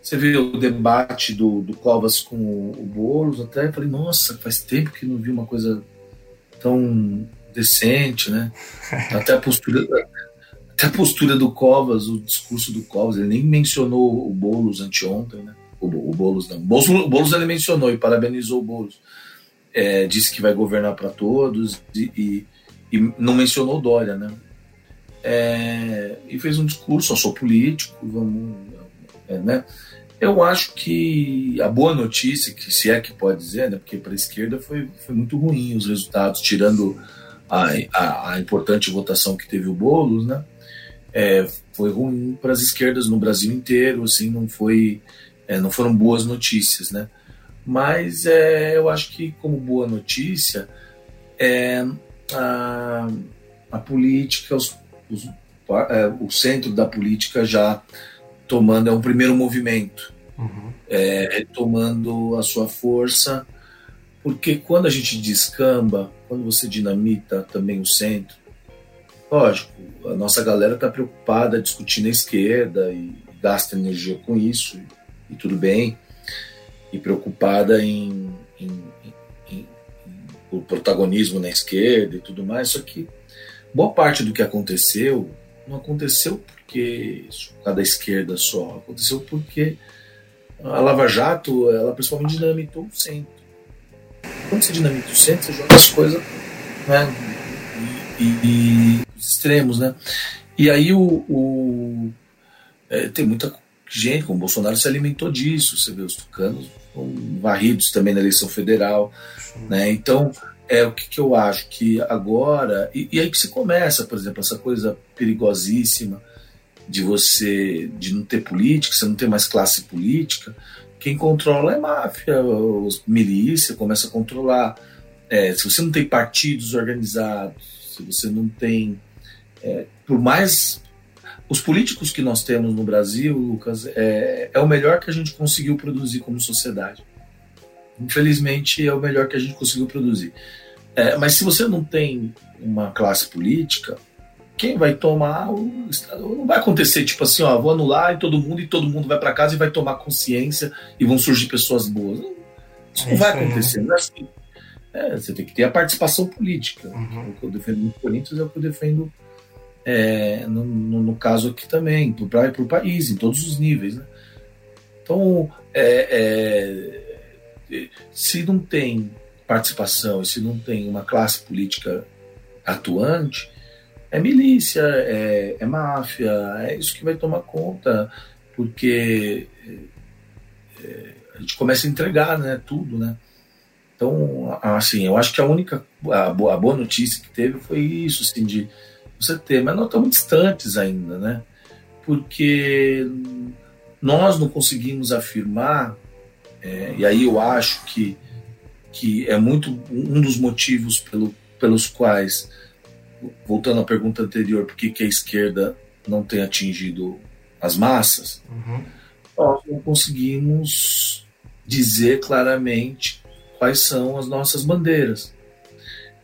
você vê o debate do, do Covas com o, o Boulos, até falei, nossa, faz tempo que não vi uma coisa tão decente, né? Até a postura, até a postura do Covas, o discurso do Covas, ele nem mencionou o Boulos anteontem, né? O, o Boulos não. O Boulos, ele mencionou e parabenizou o Boulos. É, disse que vai governar para todos e, e, e, não mencionou Dória, né? É, e fez um discurso, eu sou político, vamos, é, né? Eu acho que a boa notícia, que se é que pode dizer, né, porque para a esquerda foi, foi muito ruim os resultados, tirando a, a, a importante votação que teve o Boulos, né? É, foi ruim para as esquerdas no Brasil inteiro, assim, não foi, é, não foram boas notícias, né? Mas é, eu acho que como boa notícia é a, a política, os, os, é, o centro da política já tomando é um primeiro movimento, uhum. é, tomando a sua força, porque quando a gente descamba, quando você dinamita também o centro, lógico, a nossa galera está preocupada discutindo a esquerda e gasta energia com isso, e, tudo bem, e preocupada em, em, em, em, o protagonismo na esquerda e tudo mais, só que boa parte do que aconteceu não aconteceu porque cada esquerda só, aconteceu porque a Lava Jato, ela principalmente dinamitou o centro. Quando você dinamita o centro, você joga as coisas né, e, e, e os extremos, né? E aí o, o é, tem muita gente, como o Bolsonaro se alimentou disso, você vê os tucanos varridos também na eleição federal, né? Então é o que, que eu acho que agora e, e, aí que se começa, por exemplo, essa coisa perigosíssima de você de não ter política, você não ter mais classe política, quem controla é máfia, os milícia começa a controlar. É, se você não tem partidos organizados, se você não tem, é, por mais os políticos que nós temos no Brasil, Lucas, é, é o melhor que a gente conseguiu produzir como sociedade. Infelizmente, é o melhor que a gente conseguiu produzir. É, mas se você não tem uma classe política, quem vai tomar o não vai acontecer tipo assim, ó, vou anular e todo mundo e todo mundo vai para casa e vai tomar consciência e vão surgir pessoas boas. Isso é não vai isso acontecer, não é assim. É, você tem que ter a participação política. Uhum. O que eu defendo no Corinthians é o que eu defendo é, no, no, caso aqui também, para o país, em todos os níveis. Né? Então, é, é, se não tem participação se não tem uma classe política atuante, é milícia, é, é máfia, é isso que vai tomar conta, porque é, a gente começa a entregar né, tudo, né? Então, assim, eu acho que a única, a boa, a boa notícia que teve foi isso, assim, de você ter, mas nós estamos distantes ainda, né? Porque nós não conseguimos afirmar, é, e aí eu acho que, que é muito um dos motivos pelo, pelos quais voltando à pergunta anterior, por que, que a esquerda não tem atingido as massas, uhum. nós não conseguimos dizer claramente quais são as nossas bandeiras.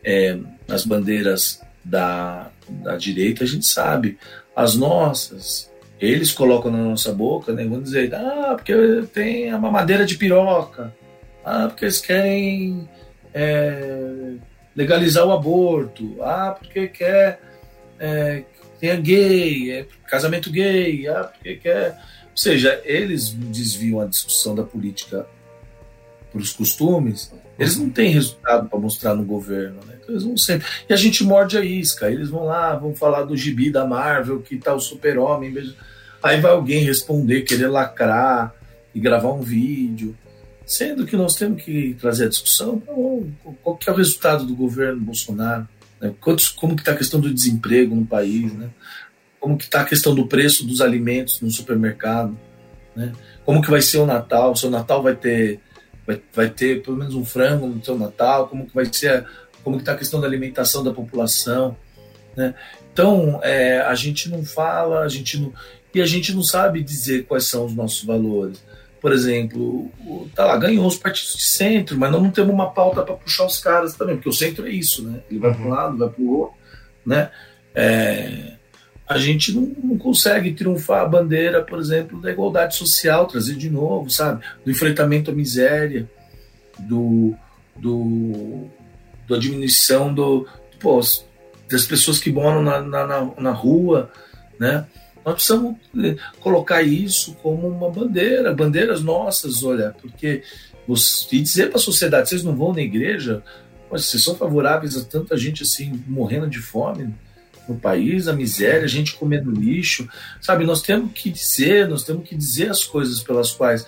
É, as bandeiras da, da direita a gente sabe, as nossas, eles colocam na nossa boca, né, vão dizer, ah, porque tem a mamadeira de piroca, ah, porque eles querem é, legalizar o aborto, ah, porque quer é, tenha gay, é, casamento gay, ah, porque quer. Ou seja, eles desviam a discussão da política para os costumes, eles não têm resultado para mostrar no governo, né? Então eles vão sempre. E a gente morde a isca, eles vão lá, vão falar do gibi da Marvel, que tá o super-homem. Aí vai alguém responder, querer lacrar e gravar um vídeo. Sendo que nós temos que trazer a discussão qual que é o resultado do governo Bolsonaro, né? Quantos, como que está a questão do desemprego no país, né? como que está a questão do preço dos alimentos no supermercado, né? como que vai ser o Natal, se o Natal vai ter vai, vai ter pelo menos um frango no seu Natal, como que vai ser, a, como que está a questão da alimentação da população, né? Então é, a gente não fala, a gente não e a gente não sabe dizer quais são os nossos valores. por exemplo, tá lá, ganhou os partidos de centro, mas nós não temos uma pauta para puxar os caras também, porque o centro é isso, né? Ele vai para um uhum. lado, vai para o outro, né? É, a gente não, não, consegue triunfar a bandeira, por exemplo, da igualdade social, trazer de novo, sabe? Do enfrentamento à miséria, do, do, da diminuição do, pô, das pessoas que moram na, na, na rua, né? Nós precisamos eh, colocar isso como uma bandeira, bandeiras nossas, olha, porque você, e dizer para a sociedade, vocês não vão na igreja, mas vocês são favoráveis a tanta gente assim morrendo de fome no país, a miséria, a gente comendo lixo, sabe? Nós temos que dizer, nós temos que dizer as coisas pelas quais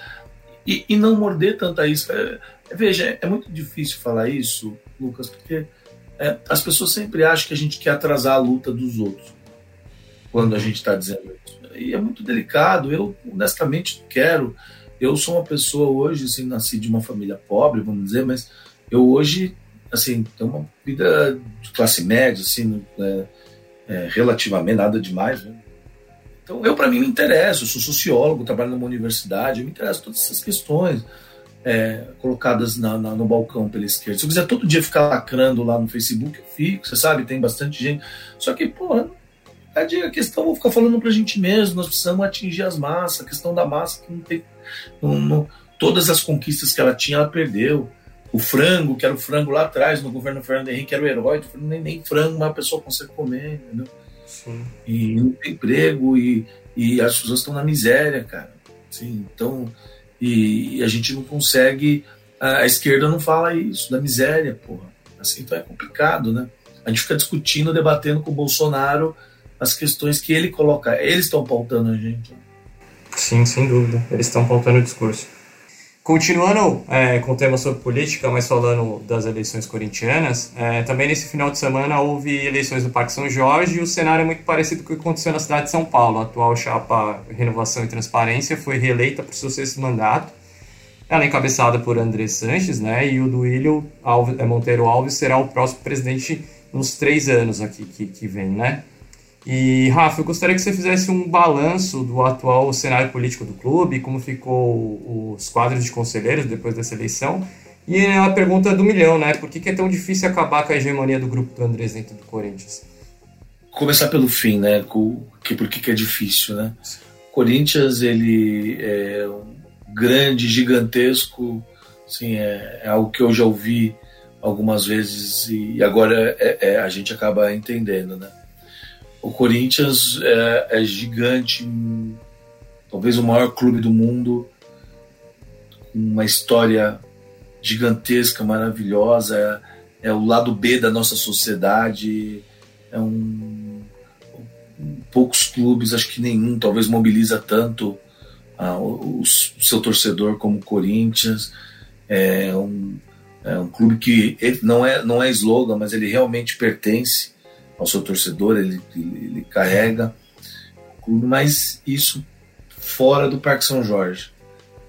e, e não morder tanta isca. É, veja, é muito difícil falar isso, Lucas, porque é, as pessoas sempre acham que a gente quer atrasar a luta dos outros quando a gente está dizendo isso. E é muito delicado. Eu, honestamente, quero. Eu sou uma pessoa hoje, assim, nasci de uma família pobre, vamos dizer, mas eu hoje, assim, tenho uma vida de classe média, assim, é, é, relativamente nada demais, né? Então, eu, para mim, me interesso. Eu sou sociólogo, trabalho numa universidade, eu me interesso todas essas questões é, colocadas na, na, no balcão pela esquerda. Se eu quiser todo dia ficar lacrando lá no Facebook, eu fico, você sabe, tem bastante gente. Só que, porra, a questão, vou ficar falando pra gente mesmo, nós precisamos atingir as massas, a questão da massa que não tem. Não, não, todas as conquistas que ela tinha, ela perdeu. O frango, que era o frango lá atrás, no governo Fernando Henrique, era o herói, nem, nem frango uma pessoa consegue comer, entendeu? Sim. E não tem emprego, e, e as pessoas estão na miséria, cara. Assim, então, e, e, a gente não consegue. A, a esquerda não fala isso, da miséria, porra. Assim, então é complicado, né? A gente fica discutindo, debatendo com o Bolsonaro as questões que ele coloca. Eles estão pautando a gente. Sim, sem dúvida. Eles estão pautando o discurso. Continuando é, com o tema sobre política, mas falando das eleições corintianas, é, também nesse final de semana houve eleições no Parque São Jorge e o cenário é muito parecido com o que aconteceu na cidade de São Paulo. A atual chapa Renovação e Transparência foi reeleita para o seu sexto mandato. Ela é encabeçada por André Sanches, né? E o Duílio Alves, é, Monteiro Alves será o próximo presidente nos três anos aqui que, que vem, né? E, Rafa, eu gostaria que você fizesse um balanço do atual cenário político do clube, como ficou os quadros de conselheiros depois dessa eleição. E a pergunta do milhão, né? Por que, é tão difícil acabar com a hegemonia do grupo do Andrés dentro do Corinthians? Começar pelo fim, né? Que, por que, que é difícil, né? Corinthians, ele é um grande, gigantesco, assim, é, é algo que eu já ouvi algumas vezes e agora é, é, a gente acaba entendendo, né? O Corinthians é, é gigante, talvez o maior clube do mundo, uma história gigantesca, maravilhosa, é, é, o lado B da nossa sociedade, é um, poucos clubes, acho que nenhum, talvez mobiliza tanto ah, o, o, seu torcedor como o Corinthians, é um, é um clube que não é não é slogan, mas ele realmente pertence ao seu torcedor, ele, ele, ele carrega o clube, mas isso fora do Parque São Jorge.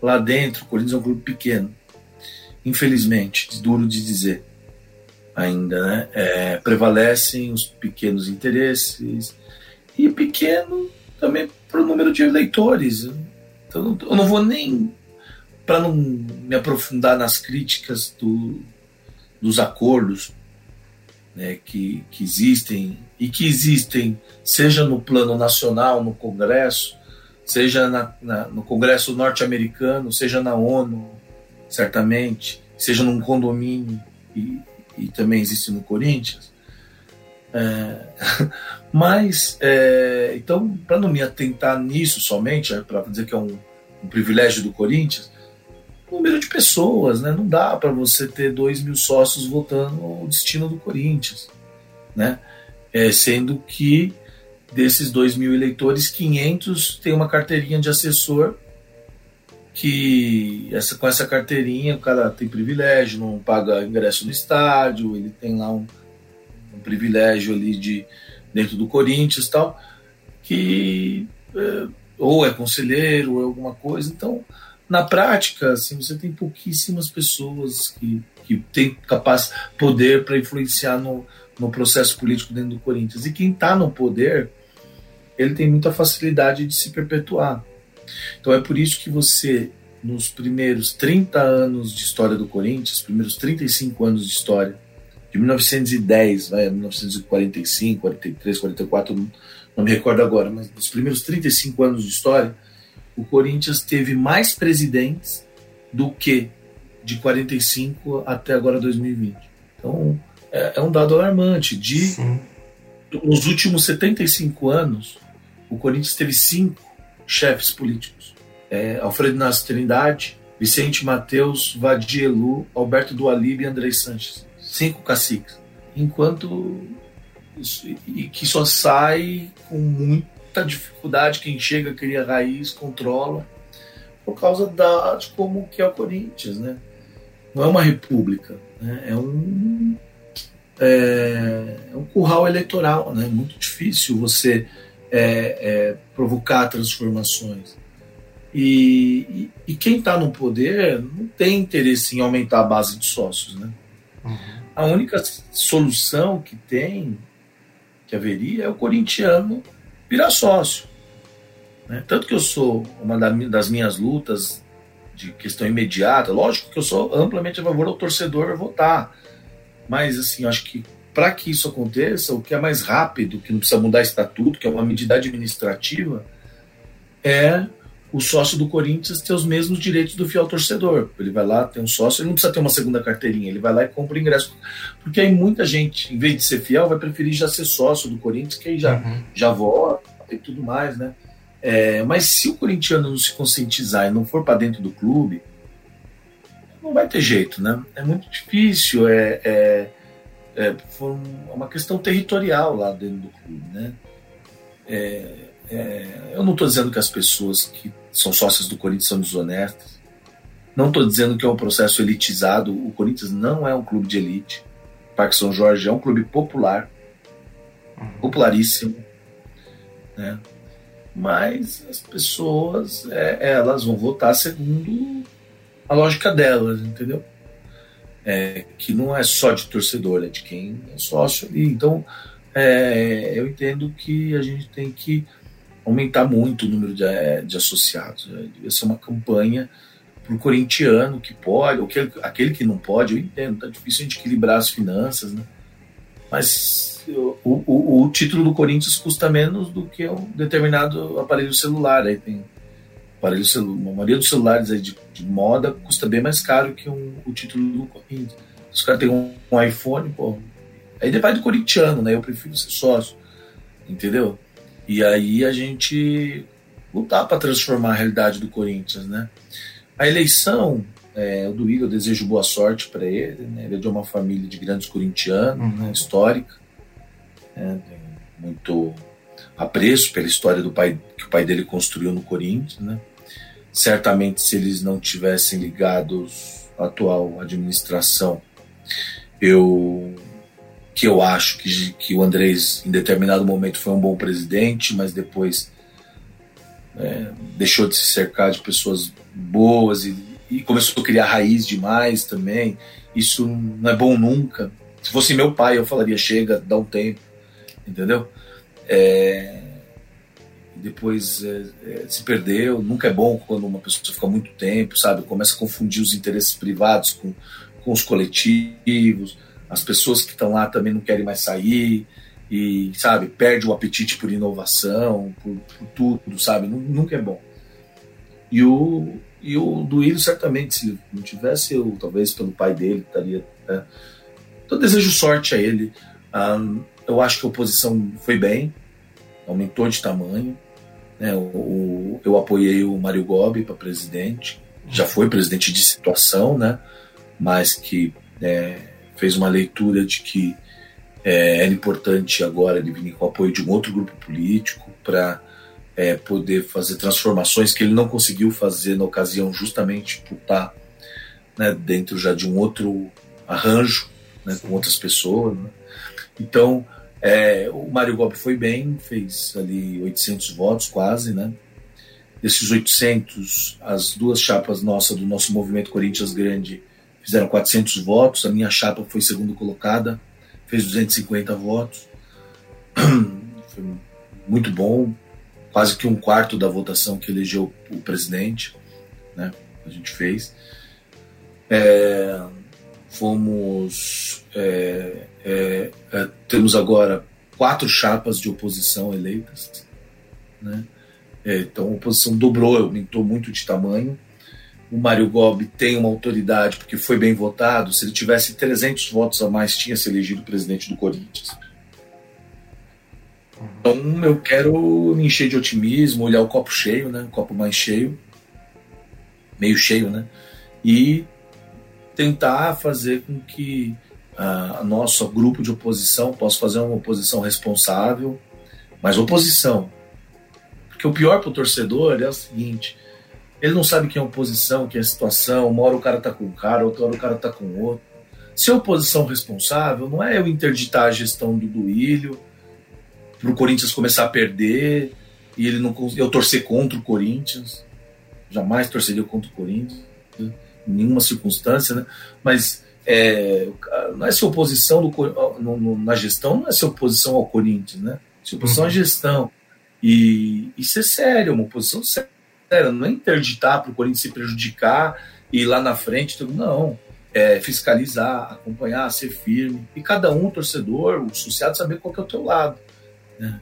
Lá dentro, o Corinthians é um clube pequeno, infelizmente, duro de dizer ainda, né? É, prevalecem os pequenos interesses e pequeno também para o número de eleitores. Então, eu não vou nem para não me aprofundar nas críticas do, dos acordos né, que, que existem e que existem, seja no plano nacional, no Congresso, seja na, na, no Congresso norte-americano, seja na ONU, certamente, seja num condomínio e, e também existe no Corinthians. É, mas, é, então, para não me atentar nisso somente, é, para dizer que é um, um privilégio do Corinthians, número de pessoas, né? Não dá para você ter dois mil sócios votando o destino do Corinthians, né? É, sendo que desses dois mil eleitores, 500 tem uma carteirinha de assessor que essa, com essa carteirinha o cara tem privilégio, não paga ingresso no estádio, ele tem lá um, um privilégio ali de dentro do Corinthians tal, que é, ou é conselheiro ou é alguma coisa, então na prática, assim, você tem pouquíssimas pessoas que, que têm capaz poder para influenciar no, no processo político dentro do Corinthians. E quem está no poder, ele tem muita facilidade de se perpetuar. Então é por isso que você nos primeiros 30 anos de história do Corinthians, primeiros 35 anos de história, de 1910, vai, 1945, 43, 44, não, não me recordo agora, mas nos primeiros 35 anos de história, o Corinthians teve mais presidentes do que de 45 até agora 2020. Então, é, é um dado alarmante. De, Sim. nos últimos 75 anos, o Corinthians teve cinco chefes políticos. É, Alfredo Nassi Trindade, Vicente Mateus, Vadielu, Alberto Dualib e Andrei Sanches. Cinco caciques. Enquanto e que só sai com muita dificuldade quem chega cria raiz, controla por causa da, de como que é o Corinthians, né? Não é uma república, né? é um é, é um curral eleitoral, né? Muito difícil você é, é, provocar transformações. E, e, e quem está no poder não tem interesse em aumentar a base de sócios, né? Uhum. A única solução que tem, que haveria, é o corintiano virar sócio. Né? Tanto que eu sou uma das minhas lutas de questão imediata, lógico que eu sou amplamente a favor do torcedor votar, mas assim, acho que para que isso aconteça, o que é mais rápido, que não precisa mudar estatuto, que é uma medida administrativa, é o sócio do Corinthians ter os mesmos direitos do fiel torcedor. Ele vai lá, tem um sócio, ele não precisa ter uma segunda carteirinha, ele vai lá e compra o ingresso. Porque aí muita gente, em vez de ser fiel, vai preferir já ser sócio do Corinthians, que aí já, uhum. já vota e tudo mais, né? É, mas se o corintiano não se conscientizar e não for para dentro do clube, não vai ter jeito, né? É muito difícil, é, é, é, uma questão territorial lá dentro do clube, né? É, é, eu não estou dizendo que as pessoas que são sócias do Corinthians são desonestas. Não estou dizendo que é um processo elitizado. O Corinthians não é um clube de elite. O Parque São Jorge é um clube popular, uhum. popularíssimo, né? mas as pessoas é, elas vão votar segundo a lógica delas, entendeu? É, que não é só de torcedor, é de quem é sócio ali. Então, é, eu entendo que a gente tem que aumentar muito o número de, é, de associados. Né? Devia ser uma campanha para o corintiano que pode, ou que, aquele que não pode, eu entendo, tá difícil a gente equilibrar as finanças, né? Mas o, o, o, título do Corinthians custa menos do que um determinado aparelho celular. Aí tem aparelho celular, a maioria dos celulares aí de, de moda custa bem mais caro que um, o título do Corinthians. Se os caras têm um, um, iPhone, pô, aí depende do corintiano, né? Eu prefiro ser sócio, entendeu? E aí a gente lutar para transformar a realidade do Corinthians, né? A eleição é, o do Igor, eu desejo boa sorte para ele. Né? Ele é de uma família de grandes corintianos, uhum. né? histórica né, muito apreço pela história do pai que o pai dele construiu no Corinthians, né? Certamente, se eles não tivessem ligados à atual administração, eu que eu acho que, que o Andrés, em determinado momento, foi um bom presidente, mas depois é, deixou de se cercar de pessoas boas e, e, começou a criar raiz demais também. Isso não é bom nunca. Se fosse meu pai, eu falaria: chega, dá um tempo entendeu? É, depois é, é, se perdeu. Nunca é bom quando uma pessoa fica muito tempo, sabe? Começa a confundir os interesses privados com, com os coletivos. As pessoas que estão lá também não querem mais sair e, sabe, perde o apetite por inovação, por, por tudo, sabe? Nunca é bom. E o, e o Duílio, certamente, se não tivesse, eu, talvez pelo pai dele, estaria. Né? Então, desejo sorte a ele. Um, eu acho que a oposição foi bem, aumentou de tamanho. Né? O, o, eu apoiei o Mário Gobi para presidente, já foi presidente de situação, né? mas que é, fez uma leitura de que é, era importante agora ele vir com o apoio de um outro grupo político para é, poder fazer transformações que ele não conseguiu fazer na ocasião, justamente por estar né, dentro já de um outro arranjo né, com outras pessoas. Né? Então, é, o Mário Gobi foi bem, fez ali 800 votos quase, né? Desses 800, as duas chapas nossas do nosso movimento Corinthians Grande fizeram 400 votos, a minha chapa foi segunda colocada, fez 250 votos. Foi muito bom, quase que um quarto da votação que elegeu o presidente, né? a gente fez. É, fomos. É, é, é, temos agora quatro chapas de oposição eleitas. Né? É, então a oposição dobrou, aumentou muito de tamanho. O Mário Gobi tem uma autoridade porque foi bem votado. Se ele tivesse 300 votos a mais, tinha se elegido presidente do Corinthians. Então eu quero me encher de otimismo, olhar o copo cheio, né? O copo mais cheio, meio cheio, né? E tentar fazer com que a, a nosso grupo de oposição possa fazer uma oposição responsável, mas oposição. Porque o pior para o torcedor é o seguinte: ele não sabe quem é oposição, quem é a situação. Uma hora o cara tá com um cara, outra hora o cara tá com outro. Se a oposição responsável não é eu interditar a gestão do Duílio para o Corinthians começar a perder e ele não eu torcer contra o Corinthians. Jamais torceria contra o Corinthians, em nenhuma circunstância, né? Mas é, não é ser oposição do, no, no, na gestão, não é ser oposição ao Corinthians, né? Se oposição uhum. à gestão. E, e ser sério, uma oposição séria, não é interditar para o Corinthians se prejudicar e lá na frente, não. É fiscalizar, acompanhar, ser firme. E cada um, torcedor, o associado, saber qual que é o teu lado. Né?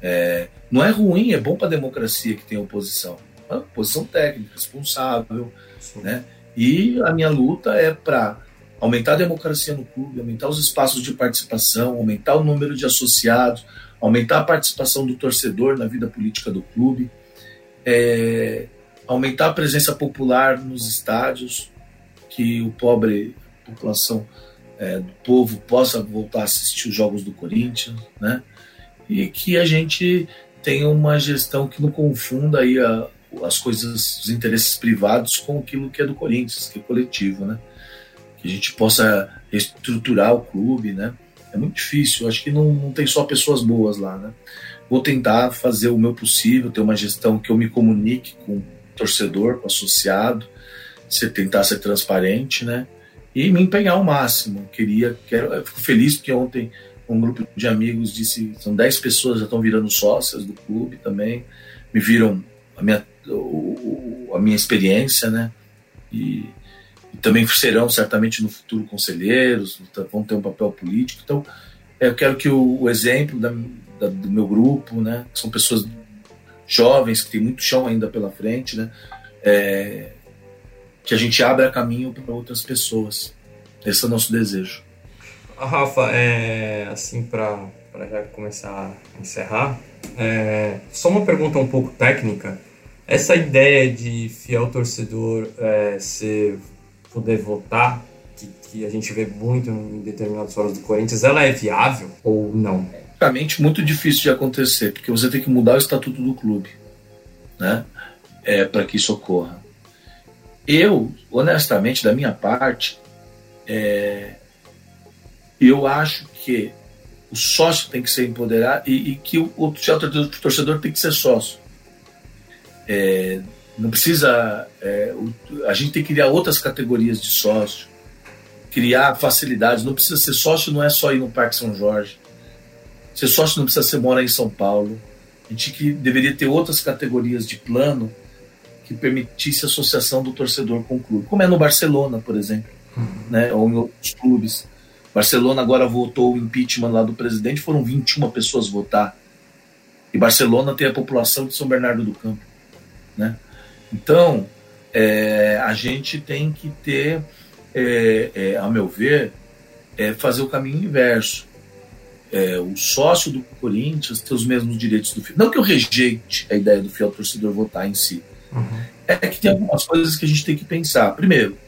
É, não é ruim, é bom para a democracia que tem oposição. É oposição técnica, responsável. Né? E a minha luta é para aumentar a democracia no clube, aumentar os espaços de participação, aumentar o número de associados, aumentar a participação do torcedor na vida política do clube, é, aumentar a presença popular nos estádios, que o pobre população é, do povo possa voltar a assistir os jogos do Corinthians, né? E que a gente tenha uma gestão que não confunda aí a, as coisas, os interesses privados com aquilo que é do Corinthians, que é coletivo, né? Que a gente possa reestruturar o clube, né? É muito difícil, acho que não, não tem só pessoas boas lá, né? Vou tentar fazer o meu possível, ter uma gestão que eu me comunique com o torcedor, com o associado, se tentar ser transparente, né? E me empenhar ao máximo. Queria, quero, eu fico feliz porque ontem um grupo de amigos disse, são 10 pessoas já estão virando sócias do clube também, me viram a minha a minha experiência, né? E, e, também serão certamente no futuro conselheiros, vão ter um papel político. Então, eu quero que o, o exemplo da, da, do meu grupo, né? São pessoas jovens que tem muito chão ainda pela frente, né? É, que a gente abra caminho para outras pessoas. Esse é o nosso desejo. Rafa, é, assim para já começar a encerrar, é, só uma pergunta um pouco técnica. Essa ideia de fiel torcedor é, poder votar, que, que, a gente vê muito em determinados horas do Corinthians, ela é viável ou não? Praticamente muito difícil de acontecer, porque você tem que mudar o estatuto do clube, né? É, para que isso ocorra. Eu, honestamente, da minha parte, é, eu acho que o sócio tem que ser empoderado e, e que o, o, torcedor tem que ser sócio. É, não precisa. É, o, a gente tem que criar outras categorias de sócio, criar facilidades. Não precisa ser sócio, não é só ir no Parque São Jorge. Ser sócio não precisa ser morar em São Paulo. A gente que deveria ter outras categorias de plano que permitisse associação do torcedor com o clube, como é no Barcelona, por exemplo, uhum. né, ou em outros clubes. Barcelona agora votou o impeachment lá do presidente, foram 21 pessoas votar. E Barcelona tem a população de São Bernardo do Campo. Né? Então, é, a gente tem que ter, é, é, a meu ver, é, fazer o caminho inverso. É, o sócio do Corinthians ter os mesmos direitos do fiel. Não que eu rejeite a ideia do fiel torcedor votar em si. Uhum. É que tem algumas coisas que a gente tem que pensar. Primeiro,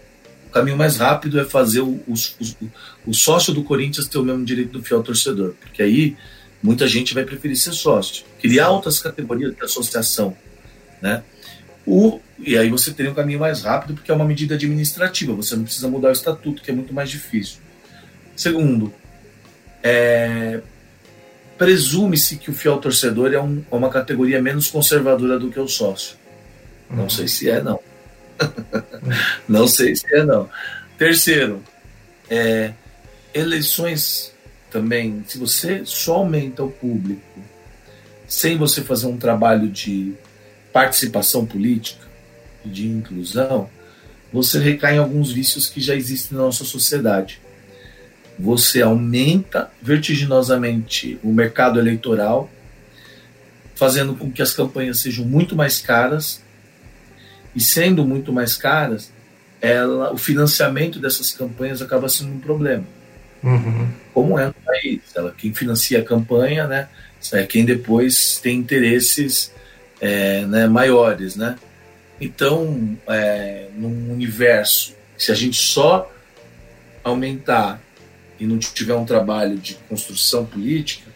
o caminho mais rápido é fazer o, o, o, o sócio do Corinthians ter o mesmo direito do fiel torcedor. Porque aí muita gente vai preferir ser sócio. Criar outras categorias de associação. Né? O, e aí você teria um caminho mais rápido, porque é uma medida administrativa, você não precisa mudar o estatuto, que é muito mais difícil. Segundo, é, presume-se que o fiel torcedor é, um, é, uma categoria menos conservadora do que o sócio. Não sei se é, não. não sei se é, não. Terceiro, é, eleições também, se você só aumenta o público sem você fazer um trabalho de participação política, e de inclusão, você recai em alguns vícios que já existem na nossa sociedade. Você aumenta vertiginosamente o mercado eleitoral, fazendo com que as campanhas sejam muito mais caras, e sendo muito mais caras, ela, o financiamento dessas campanhas acaba sendo um problema. Uhum. Como é no país. Ela, quem financia a campanha né, é quem depois tem interesses é, né, maiores. Né? Então, é, num universo, se a gente só aumentar e não tiver um trabalho de construção política,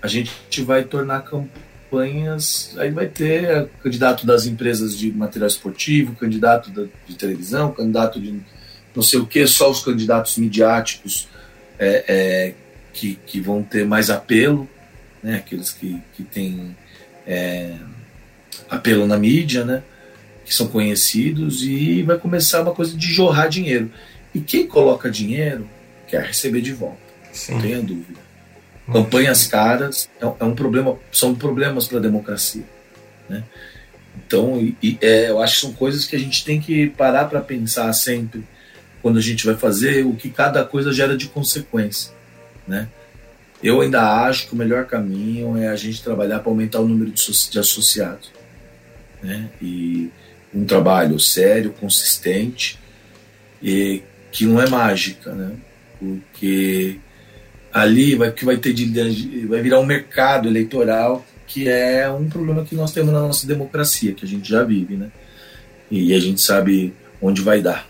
a gente vai tornar campanhas. Aí vai ter candidato das empresas de material esportivo, candidato de televisão, candidato de não sei o que, só os candidatos midiáticos é, é, que, que vão ter mais apelo, né? aqueles que, que têm é, apelo na mídia, né? que são conhecidos, e vai começar uma coisa de jorrar dinheiro. E quem coloca dinheiro quer receber de volta, Sim. não tenha dúvida. Campanhas caras é, é, um problema, são problemas para a democracia. Né? Então, e, e, é, eu acho que são coisas que a gente tem que parar para pensar sempre quando a gente vai fazer o que cada coisa gera de consequência. Né? Eu ainda acho que o melhor caminho é a gente trabalhar para aumentar o número de, de associados. Né? E um trabalho sério, consistente, e que não é mágica, né? Porque ali vai que vai ter vai virar um mercado eleitoral que é um problema que nós temos na nossa democracia que a gente já vive, né? E a gente sabe onde vai dar.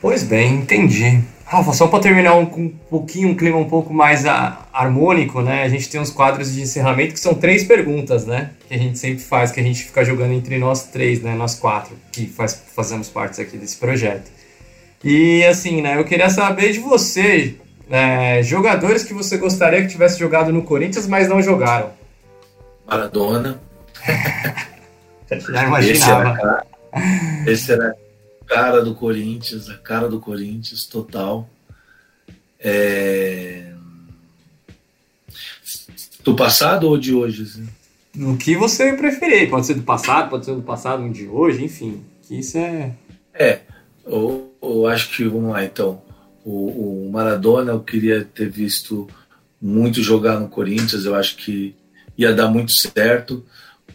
Pois bem, entendi. Rafa, só para terminar um, um, pouquinho, um clima um pouco mais a, harmônico, né? A gente tem uns quadros de encerramento que são três perguntas, né? Que a gente sempre faz, que a gente fica jogando entre nós três, né? Nós quatro, que faz, fazemos parte aqui desse projeto. E assim, né? Eu queria saber de você, é, jogadores que você gostaria que tivesse jogado no Corinthians, mas não jogaram. Maradona. Já imaginava. Esse era, esse era a cara do Corinthians, a cara do Corinthians, total. É... Do passado ou de hoje? Assim? No que você preferir. Pode ser do passado, pode ser do passado, um de hoje, enfim. Que isso é. É. Eu, eu acho que, vamos lá, então. O, o, Maradona eu queria ter visto muito jogar no Corinthians, eu acho que ia dar muito certo.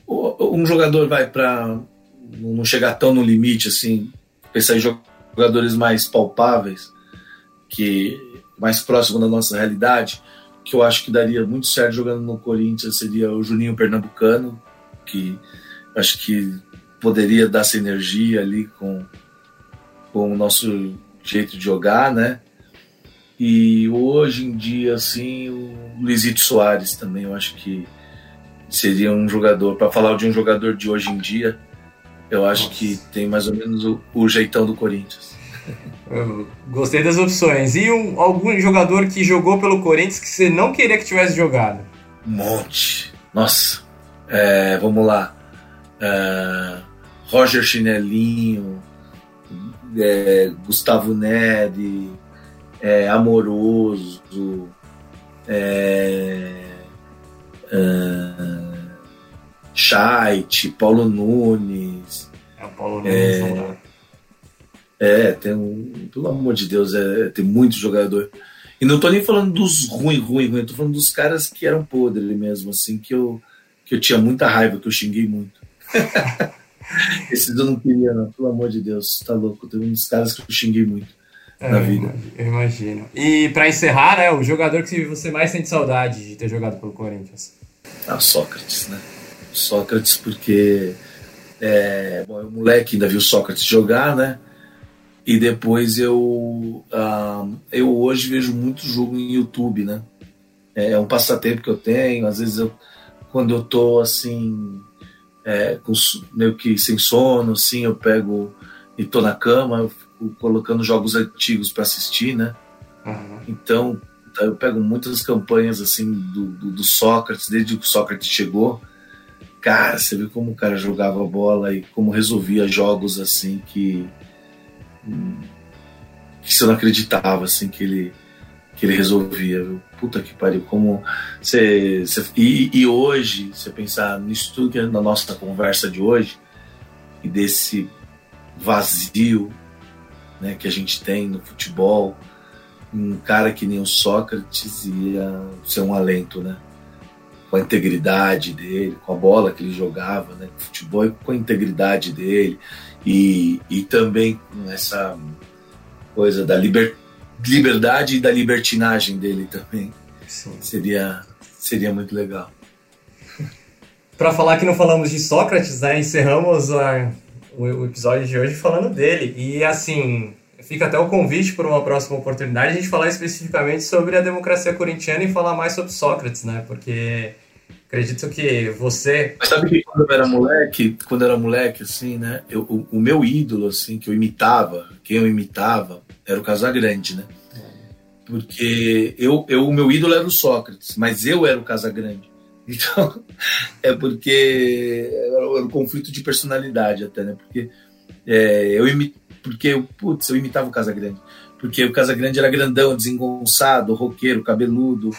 Um jogador vai para não chegar tão no limite assim, pensar em jogadores mais palpáveis, que mais próximo da nossa realidade, que eu acho que daria muito certo jogando no Corinthians seria o Juninho Pernambucano, que acho que poderia dar essa energia ali com com o nosso jeito de jogar, né? E hoje em dia, assim, o Luizito Soares também, eu acho que seria um jogador, para falar de um jogador de hoje em dia, eu acho Nossa. que tem mais ou menos o, o jeitão do Corinthians. Eu gostei das opções. E um, algum jogador que jogou pelo Corinthians que você não queria que tivesse jogado? Um monte. Nossa. É, vamos lá. É, Roger Chinelinho, é, Gustavo Neri, é, Amoroso, é, é, Scheidt, Paulo Nunes. É o Paulo Nunes, é, é, tem um. Pelo amor de Deus, é, tem muito jogador. E não tô nem falando dos ruins, ruins, ruins, tô falando dos caras que eram podres mesmo, assim, que eu, que eu tinha muita raiva, que eu xinguei muito. Esses eu não queria, não, pelo amor de Deus, tá louco. Tem uns caras que eu xinguei muito é, na vida. Eu imagino. E para encerrar, né, o jogador que você mais sente saudade de ter jogado pelo Corinthians? Ah, Sócrates, né? Sócrates, porque é, bom, o moleque ainda viu Sócrates jogar, né? E depois eu, ah, eu hoje vejo muito jogo em YouTube, né? É um passatempo que eu tenho. Às vezes eu, quando eu tô assim é, com, meio que sem sono, assim, eu pego e tô na cama, eu fico colocando jogos antigos para assistir, né? Uhum. Então, eu pego muitas campanhas assim do, do, do, Sócrates, desde que o Sócrates chegou. Cara, você vê como o cara jogava bola e como resolvia jogos assim que, que você não acreditava assim que ele que ele resolvia, viu? Puta que pariu, como você. E, e, hoje, você pensar nisso tudo que é na nossa conversa de hoje, e desse vazio né, que a gente tem no futebol, um cara que nem o Sócrates ia ser um alento, né? Com a integridade dele, com a bola que ele jogava, né? Futebol com a integridade dele e, e também com essa coisa da liber, liberdade e da libertinagem dele também. Sim. Seria, seria muito legal. Para falar que não falamos de Sócrates, né? Encerramos a, o, o episódio de hoje falando dele. E assim, fica até o convite para uma próxima oportunidade a gente falar especificamente sobre a democracia corintiana e falar mais sobre Sócrates, né? Porque acredito que você. Mas sabe que quando eu era moleque, quando eu era moleque, assim, né? Eu, o, o, meu ídolo, assim, que eu imitava, quem eu imitava, era o Casagrande, né? Porque eu, eu, o meu ídolo era o Sócrates, mas eu era o Casagrande. Então, é porque era um conflito de personalidade até, né? Porque é, eu imitava porque, putz, eu imitava o Casagrande. Porque o Casagrande era grandão, desengonçado, roqueiro, cabeludo.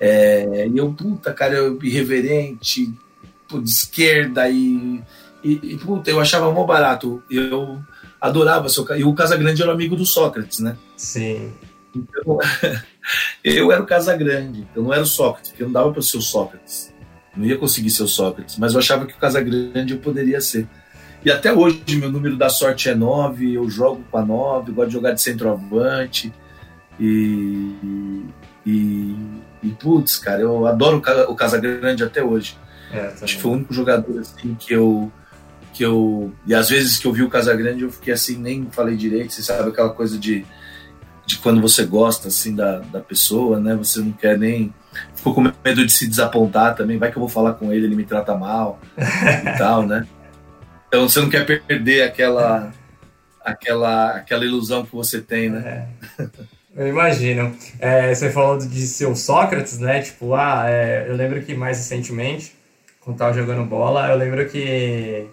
É, e eu, puta, cara, eu, irreverente, de esquerda e, e, e, puta, eu achava mó barato. Eu adorava seu E o Casagrande era amigo do Sócrates, né? Sim. Então, eu era o Casagrande, eu não era o Sócrates, porque eu não dava para ser o Sócrates. Não ia conseguir ser o Sócrates, mas eu achava que o Casagrande eu poderia ser. E até hoje meu número da sorte é 9, eu jogo com a 9, gosto de jogar de centroavante. E, e, e putz, cara, eu adoro o Casagrande até hoje. É, Acho que foi o único jogador assim que eu que eu e às vezes que eu vi o Casagrande eu fiquei assim nem falei direito, você sabe aquela coisa de de quando você gosta assim da, da pessoa, né? Você não quer nem ficou com medo de se desapontar também, vai que eu vou falar com ele, ele me trata mal e tal, né? Então você não quer perder aquela, aquela, aquela ilusão que você tem, né? É. Eu imagino. É, você falou de ser o Sócrates, né? Tipo, ah, é, eu lembro que mais recentemente, quando tava jogando bola, eu lembro que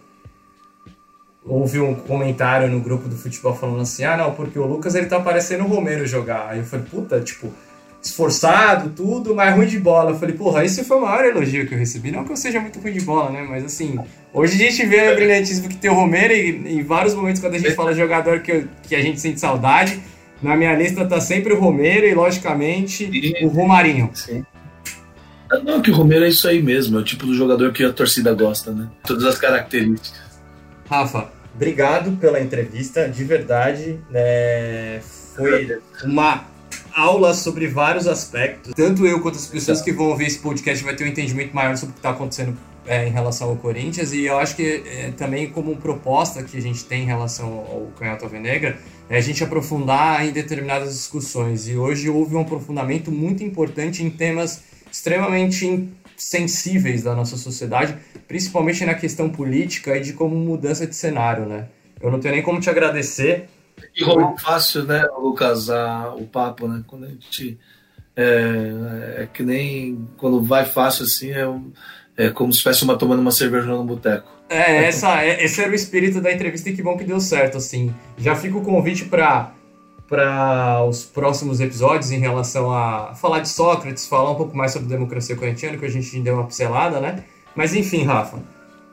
houve um comentário no grupo do futebol falando assim, ah, não, porque o Lucas ele tá parecendo o Romero jogar. Aí eu falei, puta, tipo, esforçado, tudo, mas ruim de bola. Eu falei, porra, esse foi o maior elogio que eu recebi. Não que eu seja muito ruim de bola, né? Mas assim, hoje a gente vê o brilhantismo que tem o Romero e em vários momentos quando a gente fala jogador que, eu, que a gente sente saudade, na minha lista tá sempre o Romero e, logicamente, Sim. o Romarinho. Sim. Não, que o Romero é isso aí mesmo, é o tipo do jogador que a torcida gosta, né? Todas as características. Rafa, obrigado pela entrevista, de verdade. É, foi uma aulas sobre vários aspectos. Tanto eu quanto as pessoas que vão ouvir esse podcast vai ter um entendimento maior sobre o que está acontecendo é, em relação ao Corinthians. E eu acho que é, também como proposta que a gente tem em relação ao Canhoto Alvenegra, é a gente aprofundar em determinadas discussões. E hoje houve um aprofundamento muito importante em temas extremamente sensíveis da nossa sociedade, principalmente na questão política e de como mudança de cenário, né? Eu não tenho nem como te agradecer e rolou fácil, né, Lucas, a, o papo, né? Quando a gente. É, é, que nem quando vai fácil assim, é, é como se estivesse uma tomando uma cerveja no boteco. É, essa, é, esse era o espírito da entrevista e que bom que deu certo, assim. Já fica o convite para para os próximos episódios em relação a falar de Sócrates, falar um pouco mais sobre democracia corintiana, que a gente deu uma pincelada, né? Mas enfim, Rafa,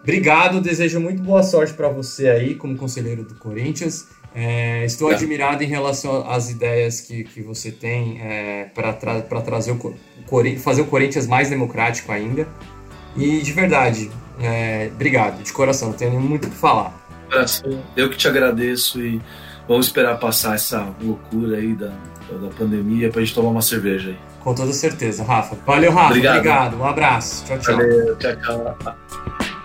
obrigado, desejo muito boa sorte para você aí como conselheiro do Corinthians. É, estou é. admirado em relação às ideias que, que você tem é, para tra trazer o, o fazer o Corinthians mais democrático ainda. E de verdade, é, obrigado, de coração, não tenho muito o que falar. Eu que te agradeço e vamos esperar passar essa loucura aí da, da pandemia para a gente tomar uma cerveja aí. Com toda certeza, Rafa. Valeu, Rafa. Obrigado. obrigado. Um abraço. Tchau, tchau. Valeu, tchau, tchau.